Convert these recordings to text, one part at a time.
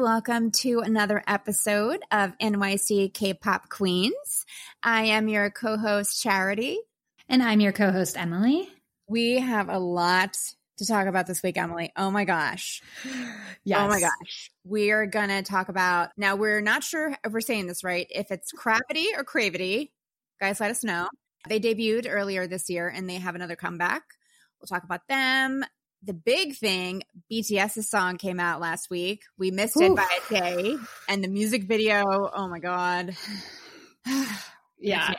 Welcome to another episode of NYC K pop Queens. I am your co host, Charity. And I'm your co host, Emily. We have a lot to talk about this week, Emily. Oh my gosh. Yes. Oh my gosh. We are going to talk about now, we're not sure if we're saying this right, if it's Cravity or Cravity. Guys, let us know. They debuted earlier this year and they have another comeback. We'll talk about them. The big thing, BTS's song came out last week. We missed it by a day. And the music video, oh my God. Yeah.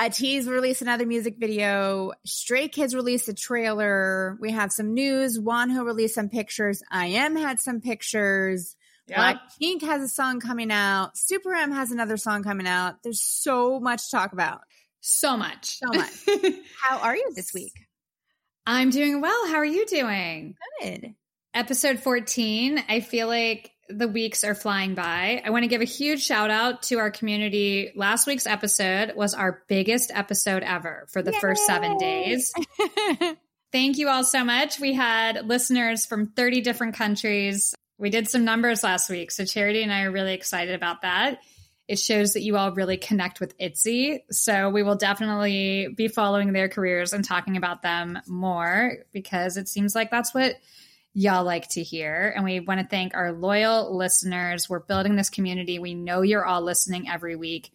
ATEEZ released another music video. Stray Kids released a trailer. We have some news. Wonho released some pictures. I.M had some pictures. Blackpink has a song coming out. Super M has another song coming out. There's so much to talk about. So much. So much. How are you this week? I'm doing well. How are you doing? Good. Episode 14. I feel like the weeks are flying by. I want to give a huge shout out to our community. Last week's episode was our biggest episode ever for the first seven days. Thank you all so much. We had listeners from 30 different countries. We did some numbers last week. So Charity and I are really excited about that. It shows that you all really connect with ITZY. So we will definitely be following their careers and talking about them more because it seems like that's what y'all like to hear. And we want to thank our loyal listeners. We're building this community. We know you're all listening every week.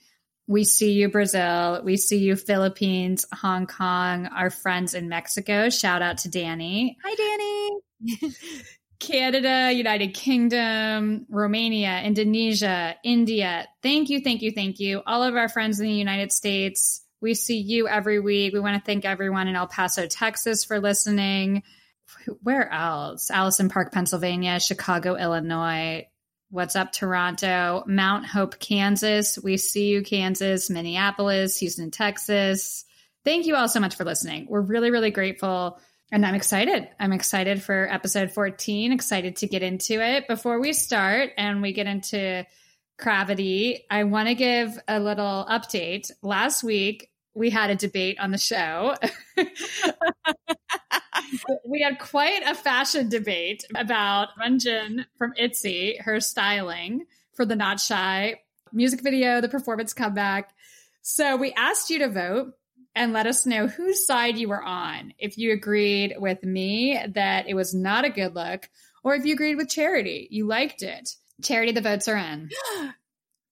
We see you, Brazil. We see you, Philippines, Hong Kong, our friends in Mexico. Shout out to Danny. Hi, Danny. Canada, United Kingdom, Romania, Indonesia, India. Thank you, thank you, thank you. All of our friends in the United States. We see you every week. We want to thank everyone in El Paso, Texas for listening. Where else? Allison Park, Pennsylvania, Chicago, Illinois. What's up, Toronto? Mount Hope, Kansas. We see you, Kansas, Minneapolis, Houston, Texas. Thank you all so much for listening. We're really, really grateful. And I'm excited. I'm excited for episode 14, excited to get into it. Before we start and we get into Gravity, I want to give a little update. Last week, we had a debate on the show. we had quite a fashion debate about Ryujin from ITZY, her styling for the Not Shy music video, the performance comeback. So we asked you to vote and let us know whose side you were on. If you agreed with me that it was not a good look, or if you agreed with Charity, you liked it. Charity, the votes are in.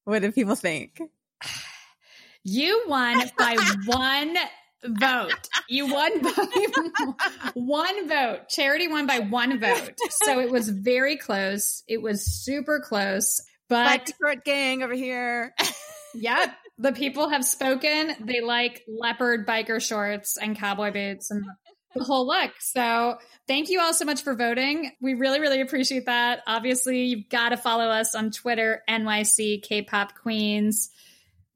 What do people think? You won by one vote. You won by one vote. Charity won by one vote. So it was very close. It was super close. But short gang over here. Yep. The people have spoken. They like leopard biker shorts and cowboy boots and the whole look. So thank you all so much for voting. We really, really appreciate that. Obviously, you've got to follow us on Twitter, NYC K-pop Queens.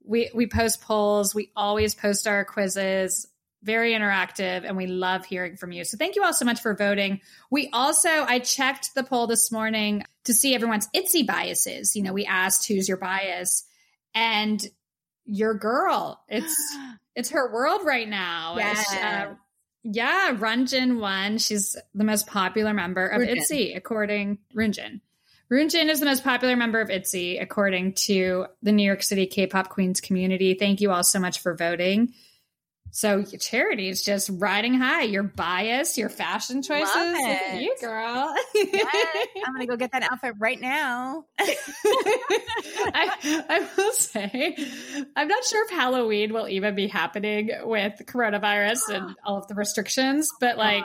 We we post polls. We always post our quizzes. Very interactive, and we love hearing from you. So thank you all so much for voting. We also I checked the poll this morning to see everyone's ITZY biases. You know, we asked who's your bias, and your girl. It's it's her world right now. Yes. Uh, yeah, Ryujin won. She's the most popular member of Ryujin. ITZY, according Ryujin. Ryujin is the most popular member of ITZY, according to the New York City K-pop Queens community. Thank you all so much for voting. So Charity is just riding high. Your bias, your fashion choices. Love Look at you, girl. Yes, I'm gonna go get that outfit right now. I, I will say, I'm not sure if Halloween will even be happening with coronavirus and all of the restrictions, but like,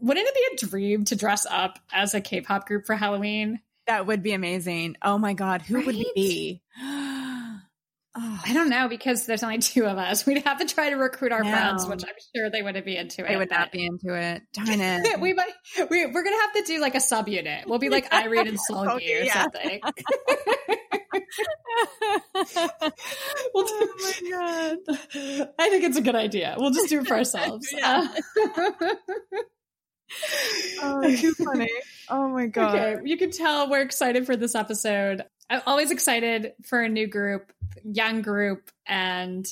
wouldn't it be a dream to dress up as a K pop group for Halloween? That would be amazing. Oh my god, who would we Right? be? I don't know because there's only two of us. We'd have to try to recruit our No. friends, which I'm sure they wouldn't be into it. They would not be into it. Darn it. we might we, we're gonna have to do like a subunit. We'll be like Irene and Seulgi or Yeah. something. oh We'll do- my god. I think it's a good idea. We'll just do it for ourselves. Yeah. Uh, Oh, too funny. Oh my god. okay, you can tell we're excited for this episode. I'm always excited for a new group, young group, and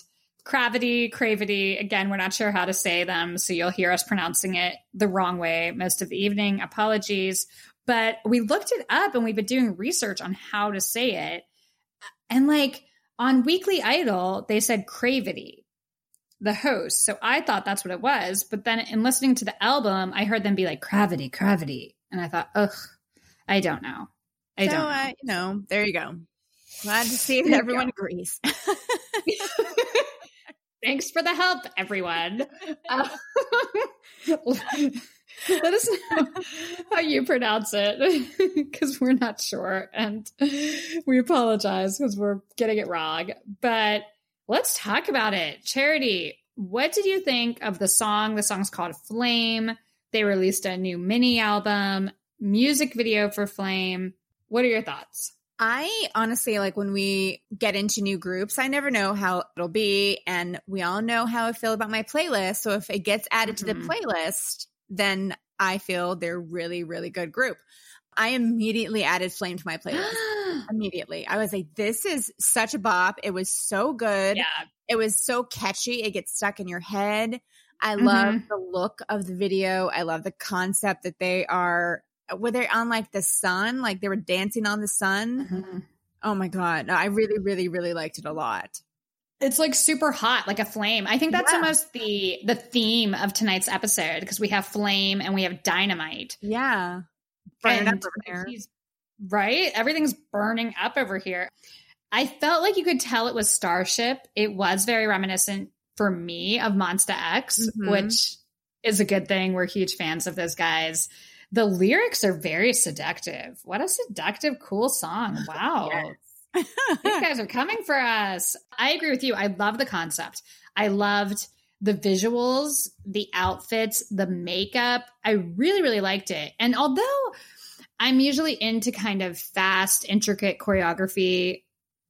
Cravity, Cravity. Again, we're not sure how to say them, so you'll hear us pronouncing it the wrong way most of the evening. Apologies. But we looked it up and we've been doing research on how to say it. And like on Weekly Idol, they said Cravity, the host. So I thought that's what it was. But then in listening to the album, I heard them be like Cravity, Cravity. And I thought, ugh, I don't know. I so, don't know. Uh, you know, there you go. Glad to see that everyone agrees. Thanks for the help, everyone. Uh, let us know how you pronounce it because we're not sure and we apologize because we're getting it wrong. But let's talk about it. Charity, what did you think of the song? The song's called Flame. They released a new mini album, music video for Flame. What are your thoughts? I honestly like when we get into new groups, I never know how it'll be. And we all know how I feel about my playlist. So if it gets added mm-hmm. to the mm-hmm. playlist, then I feel they're really, really good group. I immediately added Flame to my playlist. immediately. I was like, this is such a bop. It was so good. Yeah. It was so catchy. It gets stuck in your head. I mm-hmm. love the look of the video. I love the concept that they are were they on like the sun? Like they were dancing on the sun? Mm-hmm. Oh my god. No, I really, really, really liked it a lot. It's like super hot, like a flame. I think that's yeah. almost the the theme of tonight's episode because we have flame and we have dynamite. Yeah. Up. Right? Everything's burning up over here. I felt like you could tell it was Starship. It was very reminiscent for me of Monsta X, mm-hmm. which is a good thing. We're huge fans of those guys. The lyrics are very seductive. What a seductive, cool song. Wow. yes. These guys are coming for us. I agree with you. I love the concept. I loved the visuals, the outfits, the makeup. I really, really liked it. And although I'm usually into kind of fast, intricate choreography,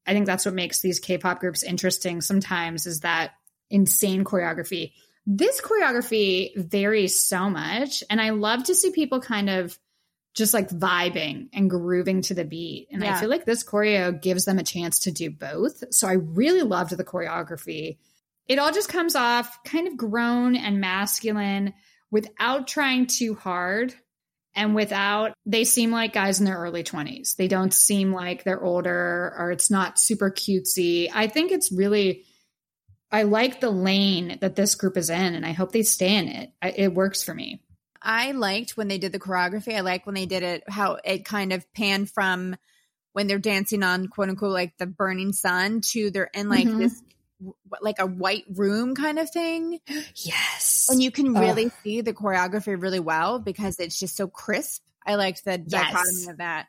I think that's what makes these K pop groups interesting sometimes is that insane choreography. This choreography varies so much. And I love to see people kind of just like vibing and grooving to the beat. And yeah. I feel like this choreo gives them a chance to do both. So I really loved the choreography. It all just comes off kind of grown and masculine without trying too hard and without they seem like guys in their early 20s. They don't seem like they're older or it's not super cutesy. I think it's really I like the lane that this group is in, and I hope they stay in it. I, it works for me. I liked when they did the choreography. I like when they did it, how it kind of panned from when they're dancing on quote unquote like the burning sun to they're in like mm-hmm. this like a white room kind of thing. Yes. And you can really oh. see the choreography really well because it's just so crisp. I liked the yes. dichotomy of that.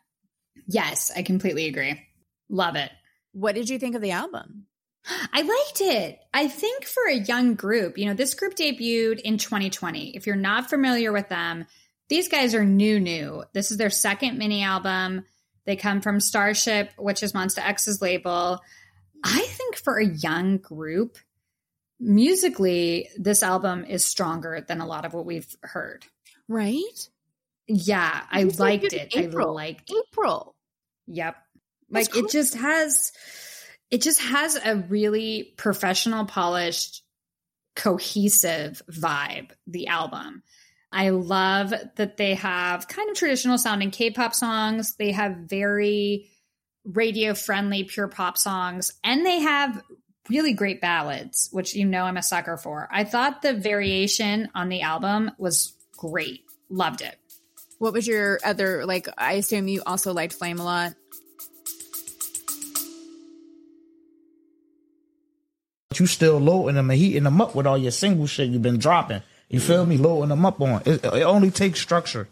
Yes, I completely agree. Love it. What did you think of the album? I liked it. I think for a young group, you know, this group debuted in 2020. If you're not familiar with them, these guys are new, new. This is their second mini album. They come from Starship, which is Monsta X's label. I think for a young group, musically, this album is stronger than a lot of what we've heard. Right? Yeah, I liked it. April. I liked April. Yep. Like cool. it just has it just has a really professional, polished, cohesive vibe, the album. I love that they have kind of traditional sounding K pop songs. They have very radio friendly, pure pop songs, and they have really great ballads, which you know I'm a sucker for. I thought the variation on the album was great. Loved it. What was your other, like, I assume you also liked Flame a lot? You still loading them and heating them up with all your single shit you've been dropping. You feel me? Loading them up on. It, it only takes structure.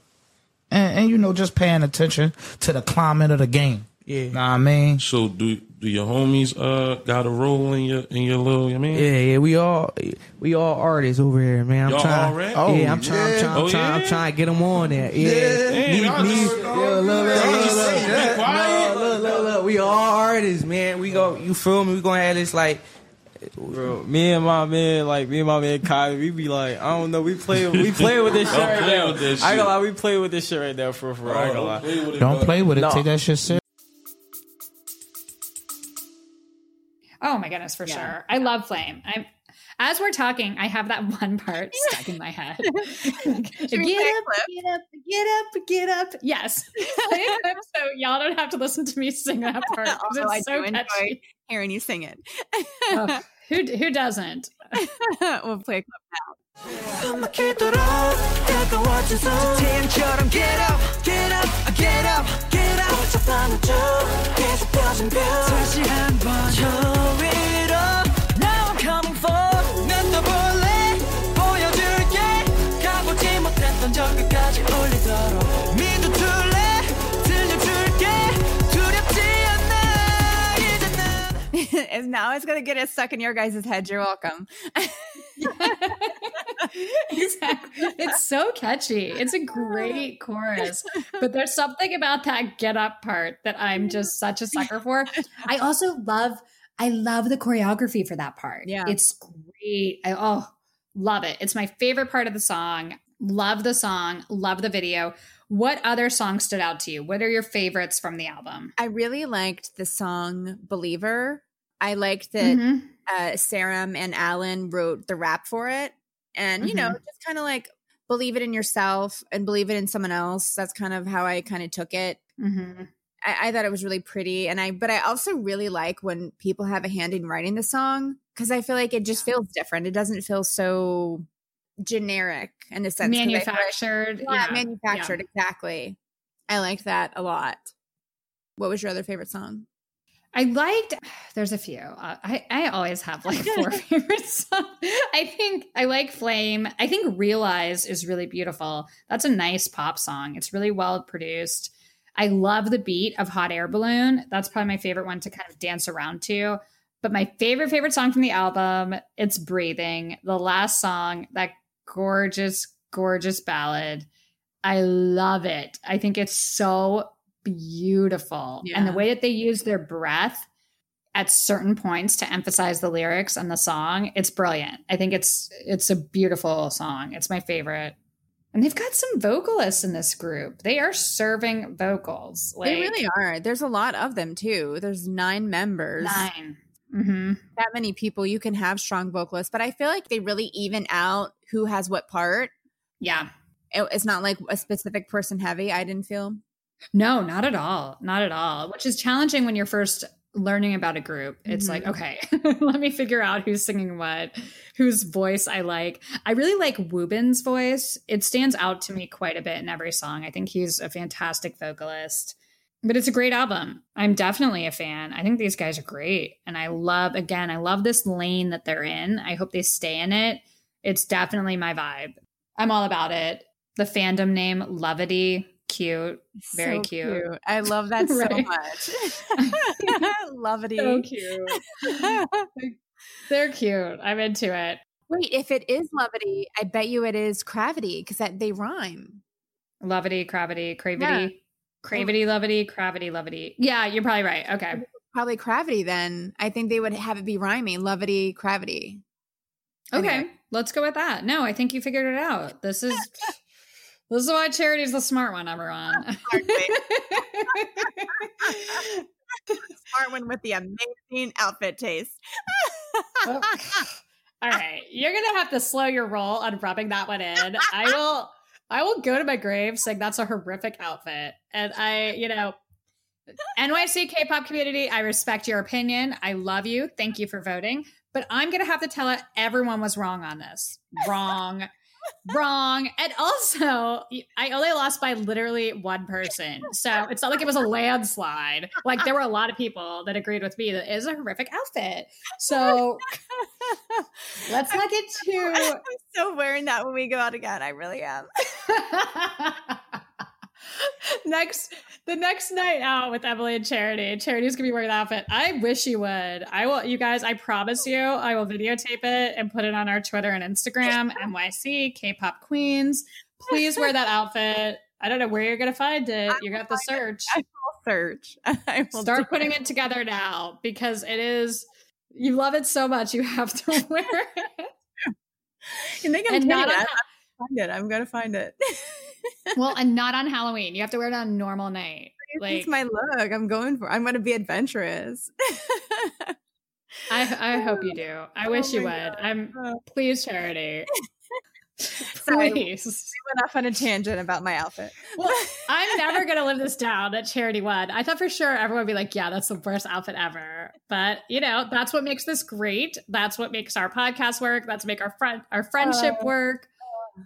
And, and, you know, just paying attention to the climate of the game. Yeah. Know what I mean? So do do your homies uh got a role in your in your little I mean? Yeah, yeah, we all we all artists over here, man. I'm Y'all trying, already? Oh, yeah, I'm trying, I'm trying, I'm, oh, trying, I'm trying to get them on there. Yeah, yeah. Me, me, look, look, look, look, look, we all artists, man. We go, you feel me? We gonna have this like Bro, me and my man, like me and my man Kai, we be like, I don't know, we play, we play with this shit right now. I ain't gonna lie, we play with this shit right now for for. I ain't gonna oh, lie. Play it, don't play with it. No. Take that shit serious. Oh my goodness, for yeah. sure. I love Flame. I'm. As we're talking, I have that one part stuck in my head. Get up, get up, get up, get up. Yes. so y'all don't have to listen to me sing that part. 'cause Although I so do enjoy catchy. hearing you sing it. Oh, who who doesn't? we'll play a clip now. 저 끝까지 올리도록 믿어줄래 들려줄게 두렵지 않아 이제 난 and now it's gonna get us stuck in your guys' head. You're welcome. exactly. It's so catchy. It's a great chorus. But there's something about that get up part that I'm just such a sucker for. I also love I love the choreography for that part. Yeah. It's great. I oh love it. It's my favorite part of the song. Love the song, love the video. What other songs stood out to you? What are your favorites from the album? I really liked the song "Believer." I liked that Mhm. uh, Serim and Allen wrote the rap for it, and you know, just kind of like believe it in yourself and believe it in someone else. That's kind of how I kind of took it. Mhm. I, I thought it was really pretty, and I but I also really like when people have a hand in writing the song because I feel like it just feels different. It doesn't feel so generic in a sense. I feel like- Manufactured. yeah, manufactured exactly. I liked that a lot. What was your other favorite song? I liked. There's a few. Uh, I I always have like four favorite songs. I think I like Flame. I think Realize is really beautiful. That's a nice pop song. It's really well produced. I love the beat of Hot Air Balloon. That's probably my favorite one to kind of dance around to. But my favorite favorite song from the album, it's Breathing. The last song, that gorgeous gorgeous ballad. I love it. I think it's so beautiful. And the way that they use their breath at certain points to emphasize the lyrics and the song, it's brilliant. I think it's it's a beautiful song. It's my favorite. And they've got some vocalists in this group. They are serving vocals. they really are. There's a lot of them too. There's nine members. 9 Mm-hmm. That many people you can have strong vocalists, but I feel like they really even out who has what part. Yeah. It- it's not like a specific person heavy. I didn't feel. No, not at all. Not at all. Which is challenging when you're first learning about a group. It's like, mm-hmm. okay, let me figure out who's singing what, whose voice I like. I really like Woobin's voice. It stands out to me quite a bit in every song. I think he's a fantastic vocalist. But it's a great album. I'm definitely a fan. I think these guys are great. And I love, again, I love this lane that they're in. I hope they stay in it. It's definitely my vibe. I'm all about it. The fandom name, Levity, cute. Very So cute. I love that so much. love it. So cute. They're cute. I'm into it. Wait, if it is levity, I bet you it is cravity because they rhyme. Luvity, cravity, cravity, cravity, oh. luvity, cravity, lovity. Yeah, you're probably right. Okay. Probably cravity then. I think they would have it be rhyming. Levity, cravity. Okay. Anyway. Let's go with that. No, I think you figured it out. This is this is why charity's the smart one, everyone. Smart one with the amazing outfit taste. Oh. All right. You're gonna have to slow your roll on rubbing that one in. I will I will go to my grave saying that's a horrific outfit. And I, you know, NYC K-pop community, I respect your opinion. I love you. Thank you for voting. But I'm gonna have to tell it everyone was wrong on this. Wrong. wrong. And also, I only lost by literally one person. So it's not like it was a landslide. Like there were a lot of people that agreed with me that it is a horrific outfit. So let's not get too I'm so wearing that when we go out again. I really am. next the next night out with Emily and Charity. Charity's gonna be wearing the outfit. I wish you would. I will you guys, I promise you, I will videotape it and put it on our Twitter and Instagram, NYC, K-pop Queens. Please wear that outfit. I don't know where you're gonna find it. You're gonna have to search. I will search. I will Start putting it together now because it is you love it so much you have to wear it. You and not on, I'm gonna find it. I'm gonna find it. Well, and not on Halloween. You have to wear it on a normal night. It's Like my look. I'm going for. I'm gonna be adventurous. I I hope you oh. do. I oh wish you would. my I'm oh. please, charity. Sorry, we Please. went off on a tangent about my outfit. Well, I'm never gonna live this down at charity One. I thought for sure everyone would be like, yeah, that's the worst outfit ever. But you know, that's what makes this great. That's what makes our podcast work. That's what make our friend our friendship Oh. work.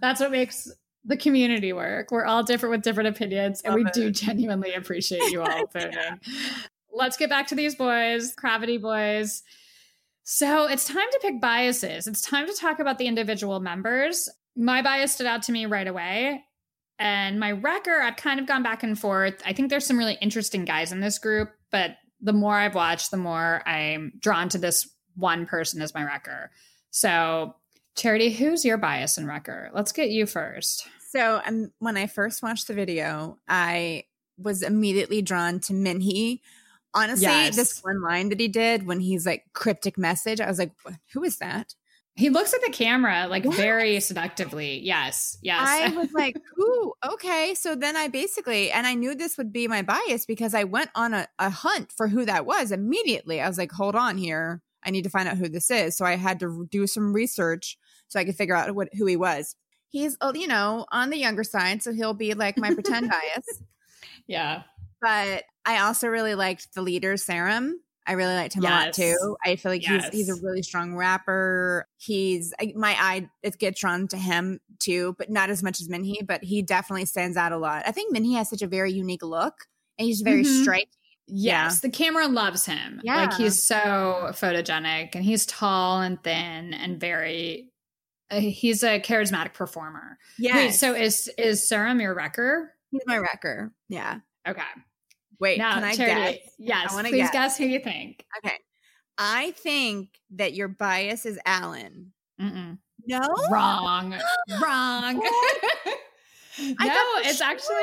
That's what makes the community work. We're all different with different opinions, and we Love do genuinely appreciate you all voting. Let's get back to these boys, Gravity Boys. So it's time to pick biases. It's time to talk about the individual members. My bias stood out to me right away. And my wrecker, I've kind of gone back and forth. I think there's some really interesting guys in this group, but the more I've watched, the more I'm drawn to this one person as my wrecker. So, Charity, who's your bias in wrecker? Let's get you first. So um, when I first watched the video, I was immediately drawn to Minhee. Honestly, Yes. this one line that he did when he's like cryptic message, I was like, who is that? He looks at the camera like What? very seductively. Yes, yes. I was like, ooh, okay. So then I basically, and I knew this would be my bias because I went on a, a hunt for who that was immediately. I was like, hold on here. I need to find out who this is. So I had to do some research so I could figure out what, who he was. He's, uh, you know, on the younger side. So he'll be like my pretend bias. yeah. But I also really liked the leader, Serim. I really liked him a lot too. I feel like he's he's a really strong rapper. He's my eye it gets drawn to him too, but not as much as Minhee. But he definitely stands out a lot. I think Minhee has such a very unique look, and he's very Mhm. striking. Yes, the camera loves him. Yeah. Like he's so photogenic and he's tall and thin and very uh, he's a charismatic performer. Yeah. So is is Serim your wrecker? he's my wrecker. Yeah. Okay. Wait, now, can I Charity, guess? yes, I please guess. guess. who you think. Okay. I think that your bias is Allen. Mm-mm. No. Wrong. Wrong. No, I thought for it's actually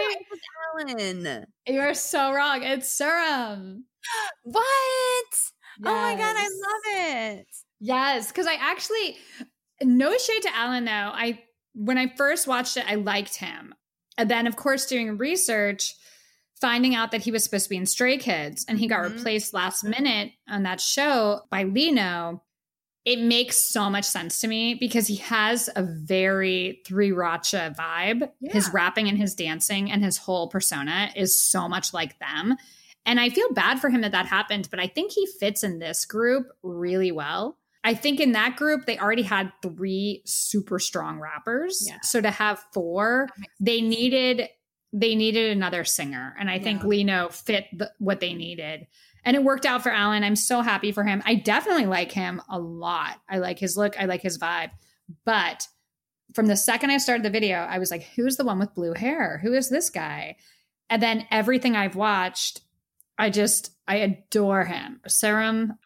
Allen. you are so wrong. It's Serim. What? Oh my god, I love it. Yes, because I actually no shade to Allen though. I when I first watched it, I liked him, and then of course doing research, finding out that he was supposed to be in Stray Kids, and he got Mhm. replaced last minute on that show by Lee Know. It makes so much sense to me because he has a very three Racha vibe. His rapping and his dancing and his whole persona is so much like them. And I feel bad for him that that happened, but I think he fits in this group really well. I think in that group, they already had three super strong rappers. Yeah. So to have four, they needed they needed another singer, and I think Yeah. Lee Know fit the, what they needed, and it worked out for Allen. I'm so happy for him. I definitely like him a lot. I like his look. I like his vibe, but from the second I started the video, I was like, "Who's the one with blue hair? Who is this guy?" And then everything I've watched, I just I adore him. Serim,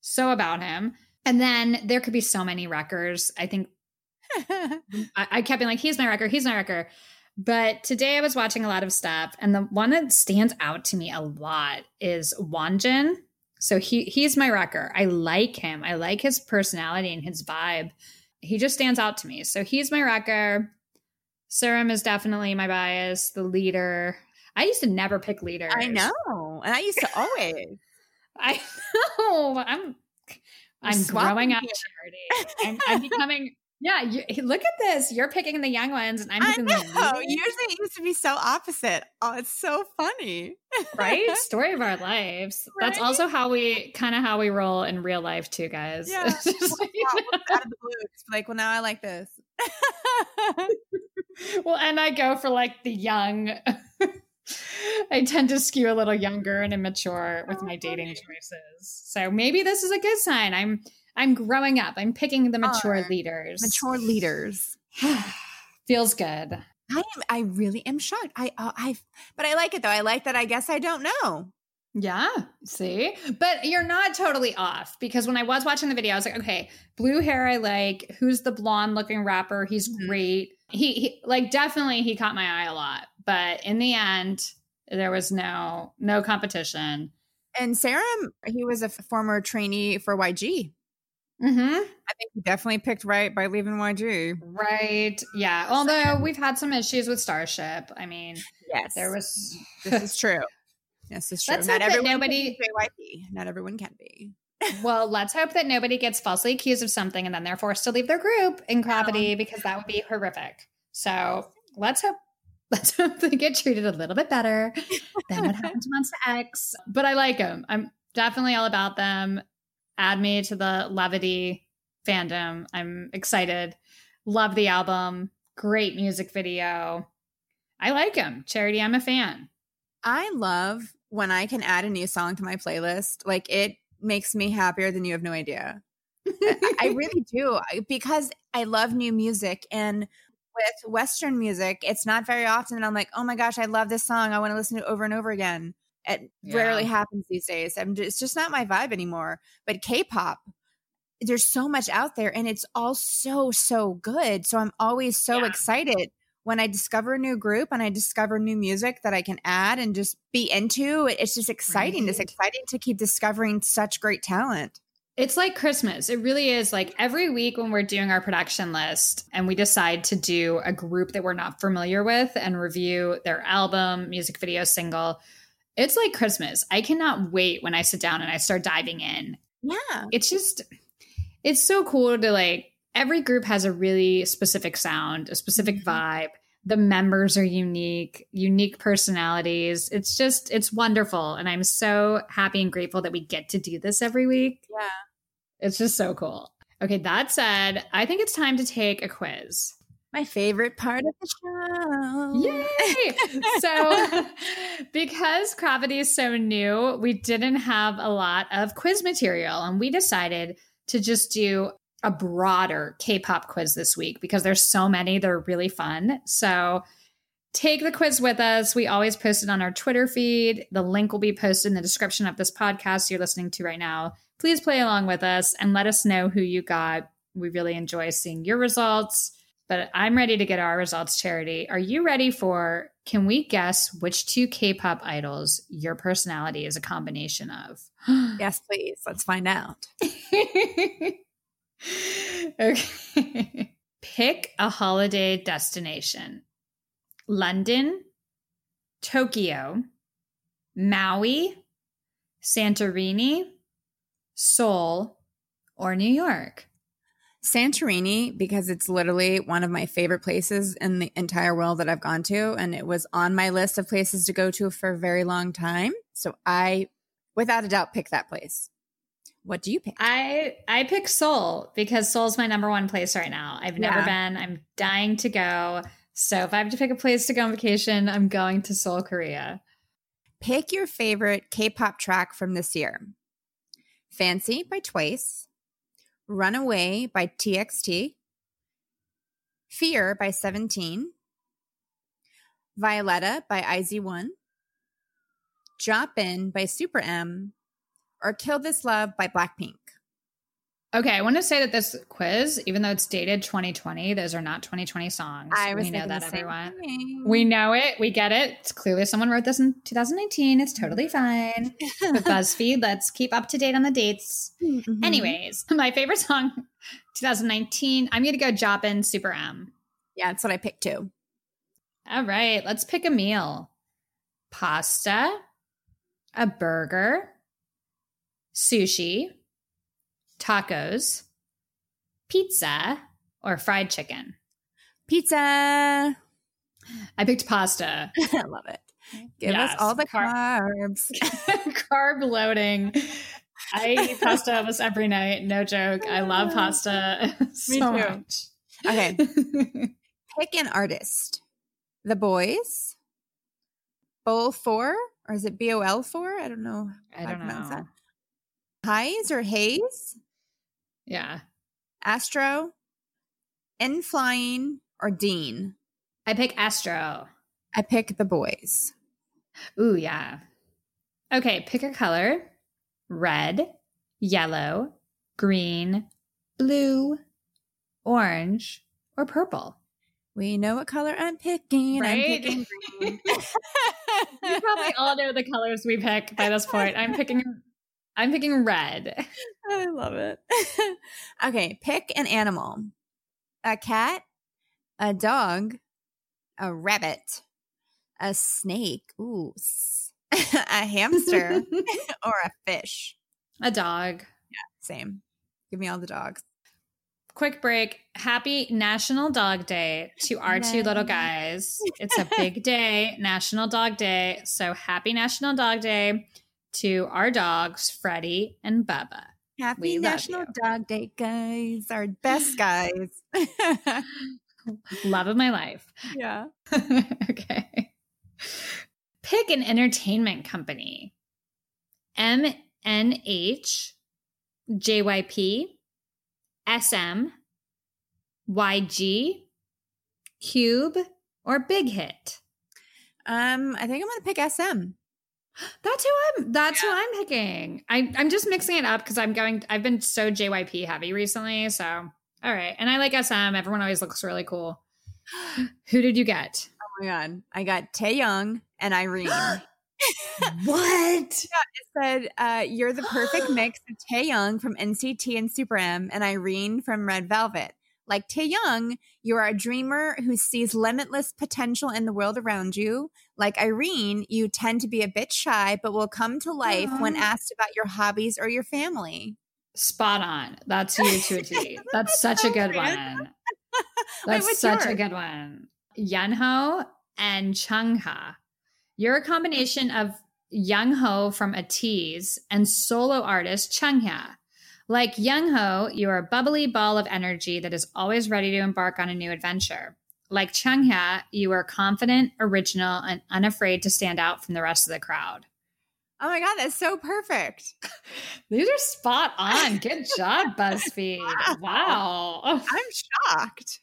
so about him. And then there could be so many wreckers. I think I, I kept being like, he's my wrecker, he's my wrecker. But today I was watching a lot of stuff, and the one that stands out to me a lot is Wonjin. So he he's my wrecker. I like him. I like his personality and his vibe. He just stands out to me. So he's my wrecker. Serim is definitely my bias. The leader. I used to never pick leaders. I know. And I used to always. I know. I'm I'm growing up, charity. I'm, I'm becoming. Yeah, you, look at this. You're picking the young ones, and I'm picking the leaders, Usually it used to be so opposite. Oh, it's so funny. right. Story of our lives. That's also how we kind of how we roll in real life too, guys. Yeah. It's just Wow, like- out of the blue. It's like, well, now I like this. well, and I go for like the young. I tend to skew a little younger and immature with Oh, my dating choices. So maybe this is a good sign. I'm I'm growing up. I'm picking the mature leaders. Mature leaders. Feels good. I am. I really am shocked. I. Uh, I. But I like it though. I like that. I guess I don't know. Yeah, see? But you're not totally off because when I was watching the video, I was like, okay, blue hair I like. Who's the blonde looking rapper? He's Mhm. great. He, he like definitely he caught my eye a lot. But in the end, there was no no competition. And Serim, he was a f- former trainee for YG. Mm-hmm. I think he definitely picked right by leaving YG. Right. Yeah. Although we've had some issues with Starship. I mean, Yes, there was This is true. Yes, this is true. Let's Not that everyone nobody- can be JYP. Not everyone can be. Well, let's hope that nobody gets falsely accused of something and then they're forced to leave their group in Gravity because that would be horrific. So let's hope let's hope they get treated a little bit better than what happened to Monsta X. But I like them. I'm definitely all about them. Add me to the levity fandom. I'm excited. Love the album. Great music video. I like them. Charity, I'm a fan. I love when I can add a new song to my playlist. Like it makes me happier than you have no idea. I, I really do because I love new music and with Western music, it's not very often that I'm like, oh my gosh, I love this song. I want to listen to it over and over again. It Yeah. rarely happens these days. I'm just, it's just not my vibe anymore. But K-pop, there's so much out there, and it's all so so good. So I'm always so Yeah. excited when I discover a new group and I discover new music that I can add and just be into. It's just exciting. It's exciting to keep discovering such great talent. It's like Christmas. It really is like every week when we're doing our production list and we decide to do a group that we're not familiar with and review their album, music video, single. It's like Christmas. I cannot wait when I sit down and I start diving in. Yeah. It's just it's so cool to like every group has a really specific sound, a specific mm-hmm. vibe. The members are unique, unique personalities. It's just it's wonderful and I'm so happy and grateful that we get to do this every week. Yeah. It's just so cool. Okay, that said, I think it's time to take a quiz. My favorite part of the show. Yay! so, because Gravity is so new, we didn't have a lot of quiz material, and we decided to just do a broader K pop quiz this week because there's so many They're really fun. So, take the quiz with us. We always post it on our Twitter feed. The link will be posted in the description of this podcast you're listening to right now. Please play along with us and let us know who you got. We really enjoy seeing your results. But I'm ready to get our results, Charity. Are you ready for can we guess which two K pop idols your personality is a combination of? Yes, please. Let's find out. okay. Pick a holiday destination London, Tokyo, Maui, Santorini, Seoul, or New York. Santorini, because it's literally one of my favorite places in the entire world that I've gone to. And it was on my list of places to go to for a very long time. So I, without a doubt, pick that place. What do you pick? I I pick Seoul because Seoul's my number one place right now. I've never been. I'm dying to go. So if I have to pick a place to go on vacation, I'm going to Seoul, Korea. Pick your favorite K pop track from this year Fancy by Twice, Runaway by TXT, Fear by 17, Violetta by IZ1, Jopping by Super M, or Kill This Love by Blackpink. Okay, I want to say that this quiz, even though it's dated 2020, those are not 2020 songs. I was we know that, everyone. thing. We know it. We get it. It's clearly someone wrote this in 2019. It's totally fine. But BuzzFeed, let's keep up to date on the dates. Mhm. Anyways, my favorite song, 2019. I'm going to go Joppin' Super M. yeah, that's what I picked too. All right, let's pick a meal pasta, a burger, sushi, tacos, pizza, or fried chicken. Pizza. I picked pasta. I love it. Give Yes, us all the car- carbs. Carb loading. I eat pasta almost every night. No joke. I love pasta so too. much. Okay. Pick an artist. The Boys, BOL4, or is it B O L 4? I don't know. I don't know. Heize or Heize, Yeah. Astro, N Flying, or Dean. I pick Astro. I pick The Boys. Ooh, yeah. Okay, pick a color red, yellow, green, blue, orange, or purple. We know what color I'm picking. I'm picking green. You probably all know the colors we pick by this point. I'm picking I'm picking red. I love it. okay, pick an animal a cat, a dog, a rabbit, a snake, ooh, a hamster, or a fish. A dog. Yeah, same. Give me all the dogs. Quick break. Happy National Dog Day to our two little guys. It's a big day, National Dog Day. So happy National Dog Day to our dogs, Freddie and Bubba. Happy We National. Dog Day, guys. Our best guys. Love of my life. yeah. okay. Pick an entertainment company. MNH, JYP, SM, YG, Cube, or Big Hit. Um, I think I'm gonna pick SM. That's who I'm. That's who I'm picking. I, I'm just mixing it up because I'm going. I've been so JYP heavy recently. So all right, and I like SM. Everyone always looks really cool. Who did you get? Oh my god. I got Taeyong and Irene. What? It said uh, you're the perfect mix of Taeyong from NCT and Super M and Irene from Red Velvet. Like Taeyong, you are a dreamer who sees limitless potential in the world around you. Like Irene, you tend to be a bit shy, but will come to life when asked about your hobbies or your family. Spot on. That's you to a T. That's such a good random. one. Wait, That's what's such a good one. Yunho and Chungha. You're a combination of Yunho from ATEEZ and solo artist Chungha. Like Yunho, you are a bubbly ball of energy that is always ready to embark on a new adventure. Like Chungha, you are confident, original, and unafraid to stand out from the rest of the crowd. Oh my God, that's so perfect. These are spot on. Good job, BuzzFeed. Wow. I'm shocked.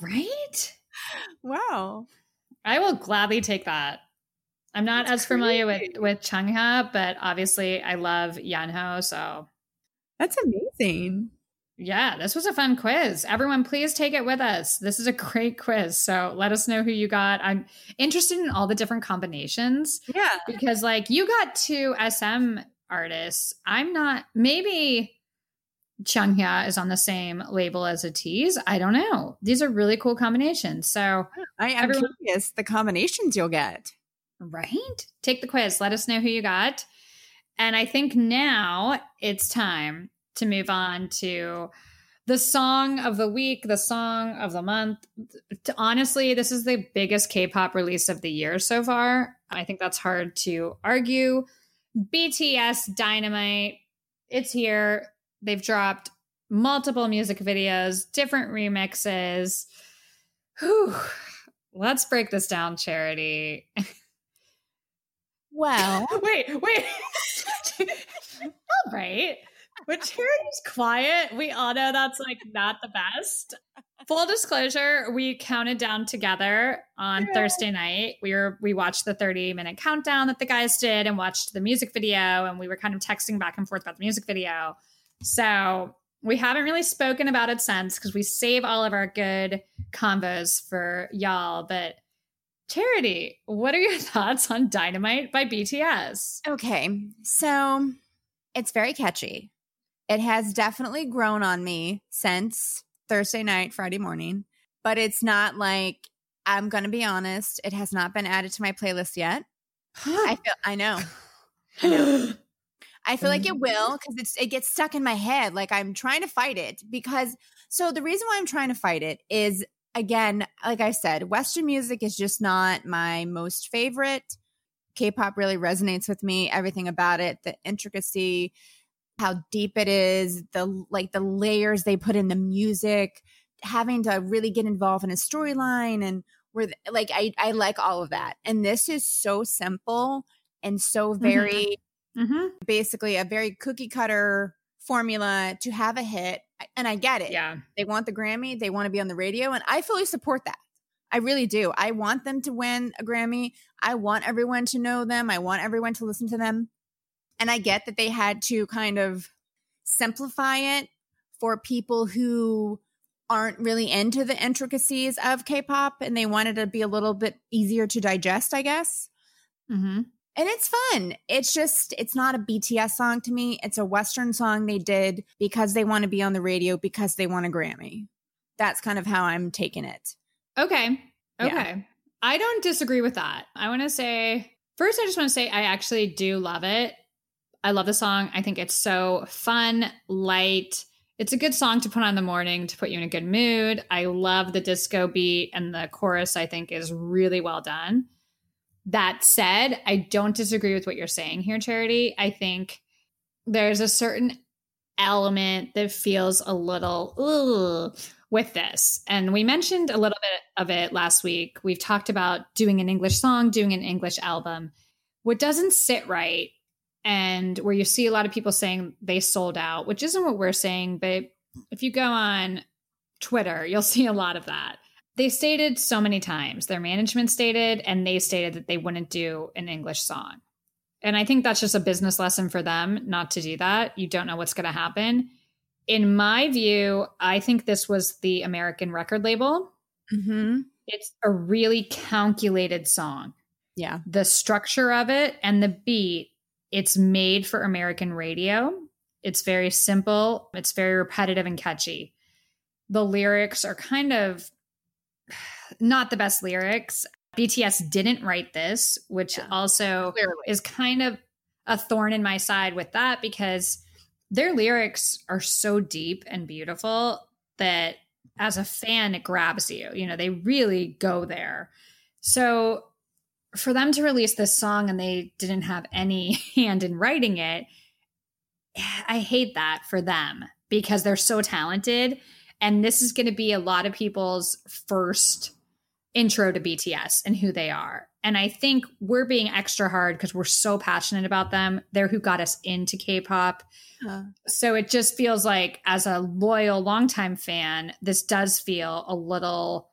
Right? Wow. I will gladly take that. I'm not That's as familiar with crazy. with Chungha, but obviously I love Yunho. So That's amazing. yeah, this was a fun quiz. Everyone, please take it with us. This is a great quiz. So let us know who you got. I'm interested in all the different combinations Yeah. because, like, you got two SM artists. I'm not. Maybe Chungha is on the same label as ATEEZ. I don't know. These are really cool combinations. So I am Everyone- curious the combinations you'll get. Right? Take the quiz. Let us know who you got. And I think now it's time to move on to the song of the week, the song of the month. Honestly, this is the biggest K pop release of the year so far. I think that's hard to argue. BTS Dynamite, it's here. They've dropped multiple music videos, different remixes. Whew. Let's break this down, Charity. Well, wait, wait. all right. When Charity's quiet, we all know that's like not the best. Full disclosure, we counted down together on Yeah. Thursday night. We were we watched the 30 minute countdown that the guys did and watched the music video and we were kind of texting back and forth about the music video. So we haven't really spoken about it since because we save all of our good combos for y'all. But Charity, what are your thoughts on Dynamite by BTS? okay. So it's very catchy. It has definitely grown on me since Thursday night, Friday morning, but it's not like I'm going to be honest, it has not been added to my playlist yet. I feel I know. I know. I feel like it um. will because it's it gets stuck in my head. Like I'm trying to fight it because so the reason why I'm trying to fight it is again, like I said, Western music is just not my most favorite. K-pop really resonates with me. Everything about it, the intricacy, how deep it is, the like the layers they put in the music, having to really get involved in a storyline and where like I I like all of that. And this is so simple and so very Mm-hmm. basically a very cookie cutter formula to have a hit. And I get it. Yeah. They want the Grammy, they want to be on the radio, and I fully support that. I really do. I want them to win a Grammy. I want everyone to know them. I want everyone to listen to them. And I get that they had to kind of simplify it for people who aren't really into the intricacies of K-pop and they wanted to be a little bit easier to digest, I guess Mm-hmm. And it's fun. It's just it's not a BTS song to me. It's a Western song they did because they want to be on the radio because they want a Grammy. That's kind of how I'm taking it. Okay. Yeah. Okay. I don't disagree with that. I want to say first, I just want to say I actually do love it. I love the song. I think it's so fun, light. It's a good song to put on in the morning to put you in a good mood. I love the disco beat and the chorus, I think, is really well done. That said, I don't disagree with what you're saying here, Charity. I think there's a certain element that feels a little with this. And we mentioned a little bit of it last week. We've talked about doing an English song, doing an English album. What doesn't sit right, and where you see a lot of people saying they sold out, which isn't what we're saying, but if you go on Twitter, you'll see a lot of that. They stated so many times, their management stated, and they stated that they wouldn't do an English song. And I think that's just a business lesson for them not to do that. You don't know what's going to happen. In my view, I think this was the American record label. Mm-hmm. It's a really calculated song. Yeah. The structure of it and the beat, it's made for American radio. It's very simple, it's very repetitive and catchy. The lyrics are kind of not the best lyrics. BTS didn't write this, which Yeah. also Clearly. is kind of a thorn in my side with that because their lyrics are so deep and beautiful that as a fan it grabs you you know they really go there so for them to release this song and they didn't have any hand in writing it i hate that for them because they're so talented and this is going to be a lot of people's first intro to BTS and who they are. And I think we're being extra hard because we're so passionate about them. They're who got us into K pop. Uh, So it just feels like, as a loyal, longtime fan, this does feel a little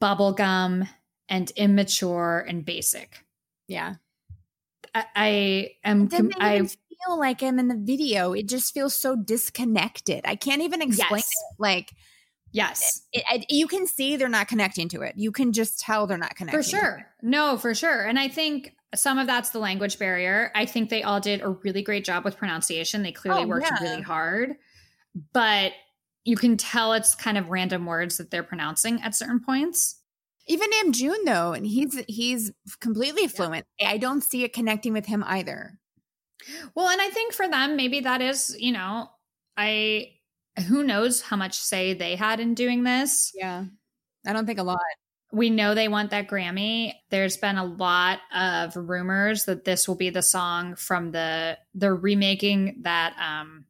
bubblegum and immature and basic. yeah. I, I am. I feel like I'm in the video. It just feels so disconnected. I can't even explain Yes. it. Like yes, it, I, you can see they're not connecting to it. You can just tell they're not connecting. for to it. sure. No, for sure. And I think some of that's the language barrier. I think they all did a really great job with pronunciation. They clearly Oh, worked yeah. really hard, but you can tell it's kind of random words that they're pronouncing at certain points. Even Namjoon though, and he's he's completely fluent. I don't see it connecting with him either. Well, and I think for them, maybe that is, you know, I who knows how much say they had in doing this. Yeah, I don't think a lot. We know they want that Grammy. There's been a lot of rumors that this will be the song from the the remaking that um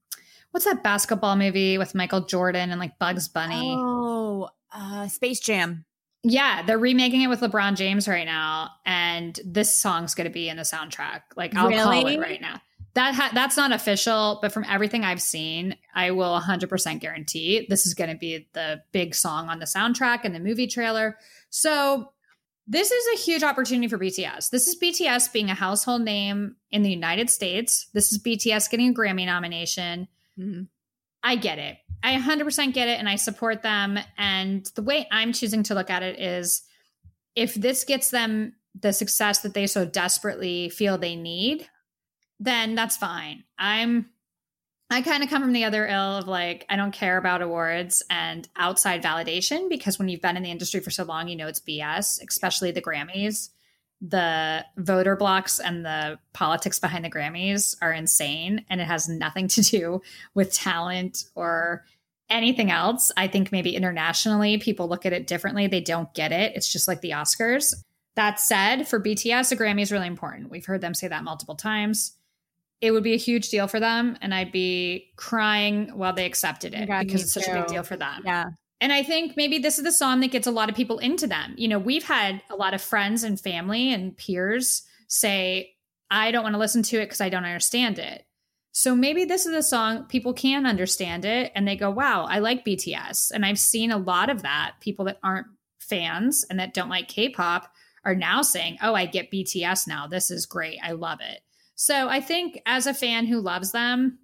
what's that basketball movie with Michael Jordan and like Bugs Bunny? Oh, uh, Space Jam. Yeah, they're remaking it with LeBron James right now, and this song's going to be in the soundtrack. Like I'll call it right now. That ha- that's not official, but from everything I've seen, I will 100% guarantee this is going to be the big song on the soundtrack and the movie trailer. So this is a huge opportunity for BTS. This is BTS being a household name in the United States. This is BTS getting a Grammy nomination. Mhm. I get it. I 100% get it and I support them. And the way I'm choosing to look at it is if this gets them the success that they so desperately feel they need, then that's fine. I'm I kind of come from the other ill of like I don't care about awards and outside validation because when you've been in the industry for so long, you know it's BS, especially the Grammys. The voter blocks and the politics behind the Grammys are insane and it has nothing to do with talent or anything else. I think maybe internationally people look at it differently. They don't get it. It's just like the Oscars. That said, for BTS, a Grammy is really important. We've heard them say that multiple times. It would be a huge deal for them, and I'd be crying while they accepted it God, because it's such a big deal for them. Yeah, And I think maybe this is the song that gets a lot of people into them. You know, we've had a lot of friends and family and peers say, I don't want to listen to it because I don't understand it. So maybe this is a song people can understand it and they go, wow, I like BTS. And I've seen a lot of that. People that aren't fans and that don't like K pop are now saying, oh, I get BTS now. This is great. I love it. So I think as a fan who loves them,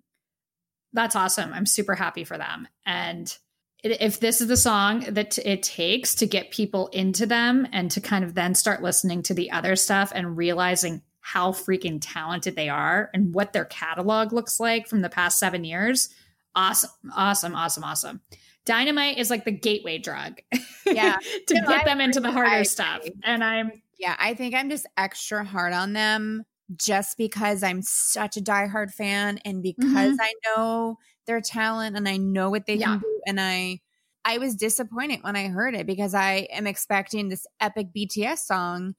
that's awesome. I'm super happy for them. And if this is the song that it takes to get people into them and to kind of then start listening to the other stuff and realizing how freaking talented they are and what their catalog looks like from the past seven years, awesome, awesome, awesome, awesome. Dynamite is like the gateway drug. Yeah. to No, get I them into the. I harder stuff. And I'm yeah. I think I'm just extra hard on them just because I'm such a diehard fan and because Mhm. I know their talent and I know what they Yeah. can do. And I, I was disappointed when I heard it because I am expecting this epic BTS song,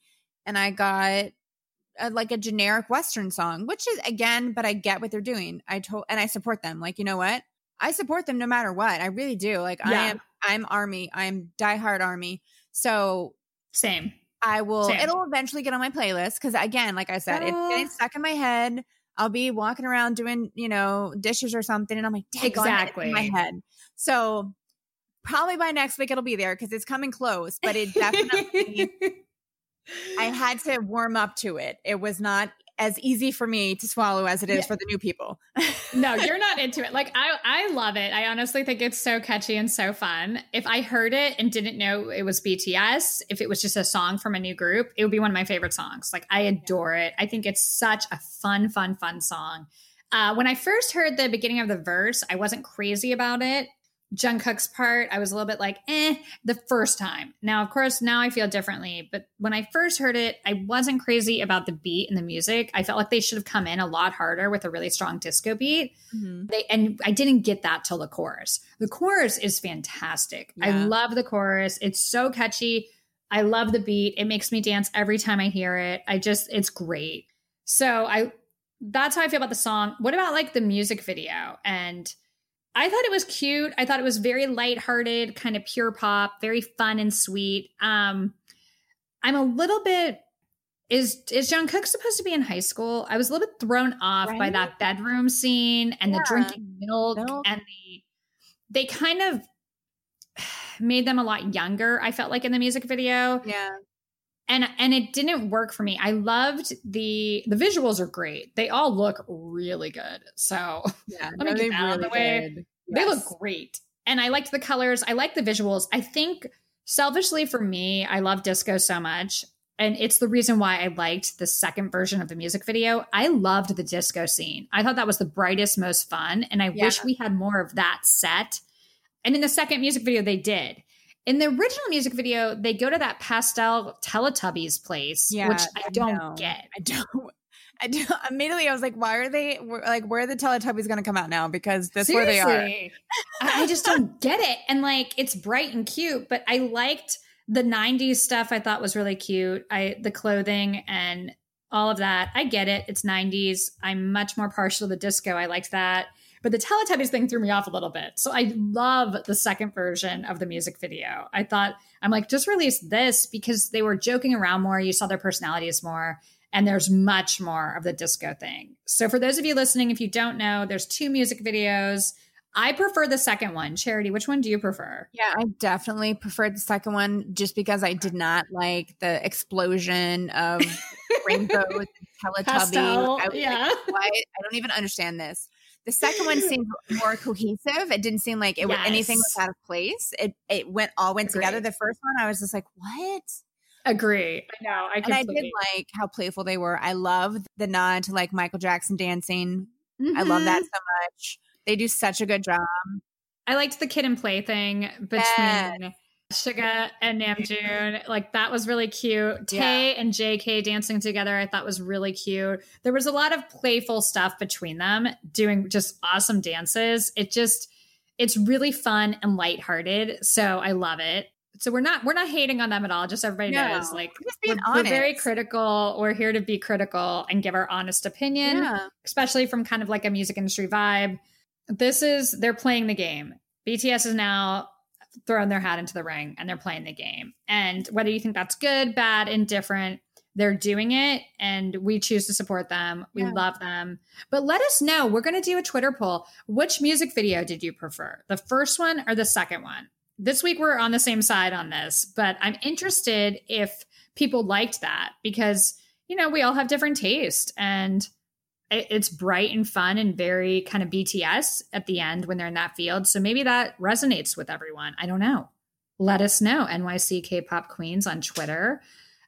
and I got a, like a generic Western song, which is again, but I get what they're doing. I told and I support them. Like you know what, I support them no matter what. I really do. Like I am, I'm Army. I'm diehard Army. So Same. I will. Same. It'll eventually get on my playlist because, again, like I said, it's Uh. getting stuck in my head. I'll be walking around doing, you know, dishes or something, and I'm like, "Dang, exactly in my head." So probably by next week it'll be there because it's coming close. But it definitely, I had to warm up to it. It was not as easy for me to swallow as it is Yeah. for the new people. no, you're not into it. Like I I love it. I honestly think it's so catchy and so fun. If I heard it and didn't know it was BTS, if it was just a song from a new group, it would be one of my favorite songs. Like I adore it. I think it's such a fun, fun, fun song. Uh, when I first heard the beginning of the verse, I wasn't crazy about it. Jungkook's part, I was a little bit like, eh, the first time. Now, of course, now I feel differently. But when I first heard it, I wasn't crazy about the beat and the music. I felt like they should have come in a lot harder with a really strong disco beat. They and I didn't get that till the chorus. The chorus is fantastic. I love the chorus. It's so catchy. I love the beat. It makes me dance every time I hear it. I just it's great. So I that's how I feel about the song. What about like the music video? And I thought it was cute. I thought it was very lighthearted, kind of pure pop, very fun and sweet. Um I'm a little bit is is Jungkook supposed to be in high school? I was a little bit thrown off by that bedroom scene and the drinking milk, Milk. and the they kind of made them a lot younger. I felt like in the music video, Yeah. And and it didn't work for me. I loved the the visuals are great. They all look really good. So Yeah. Let me get that out of the way. they look great. And I liked the colors. I liked the visuals. I think selfishly for me, I love disco so much. And it's the reason why I liked the second version of the music video. I loved the disco scene. I thought that was the brightest, most fun. And I Yeah. wish we had more of that set. And in the second music video, they did. In the original music video, they go to that pastel Teletubbies place, Yeah, which I I don't know. get. I don't. I do, immediately I was like, why are they like where are the Teletubbies going to come out now? Because that's where they are. I I just don't get it. And like it's bright and cute, but I liked the 90s stuff I thought was really cute. I the clothing and all of that. I get it. It's 90s. I'm much more partial to the disco. I liked that. But the Teletubbies thing threw me off a little bit. So I love the second version of the music video. I thought, I'm like, just release this because they were joking around more. You saw their personalities more and there's much more of the disco thing. So for those of you listening, if you don't know, there's two music videos. I prefer the second one. Charity, which one do you prefer? Yeah, I definitely preferred the second one just because I did not like the explosion of rainbows and Teletubbies. Pastel, I yeah. like? I don't even understand this. The second one seemed more cohesive. It didn't seem like it was anything was out of place. It it went all went together. The first one, I was just like, what? Agree. I know. I And I did like how playful they were. I love the nod to like Michael Jackson dancing. I love that Mhm. so much. They do such a good job. I liked the kid and play thing between Yes. Suga and Namjoon. Like that was really cute. Tay and JK dancing together, I thought was really cute. There was a lot of playful stuff between them doing just awesome dances. It just it's really fun and lighthearted. So I love it. So we're not we're not hating on them at all. Just everybody No, knows like we're we're, we're very critical. We're here to be critical and give our honest opinion Yeah. especially from kind of like a music industry vibe. This is they're playing the game. BTS is now throwing their hat into the ring and they're playing the game. And whether you think that's good, bad, indifferent, they're doing it and we choose to support them. We Yeah. love them. But let us know. We're going to do a Twitter poll. Which music video did you prefer? The first one or the second one? This week we're on the same side on this, but I'm interested if people liked that because you know, we all have different taste and it's bright and fun and very kind of BTS at the end when they're in that field. So maybe that resonates with everyone. I don't know. Let us know. NYC K-pop Queens on Twitter.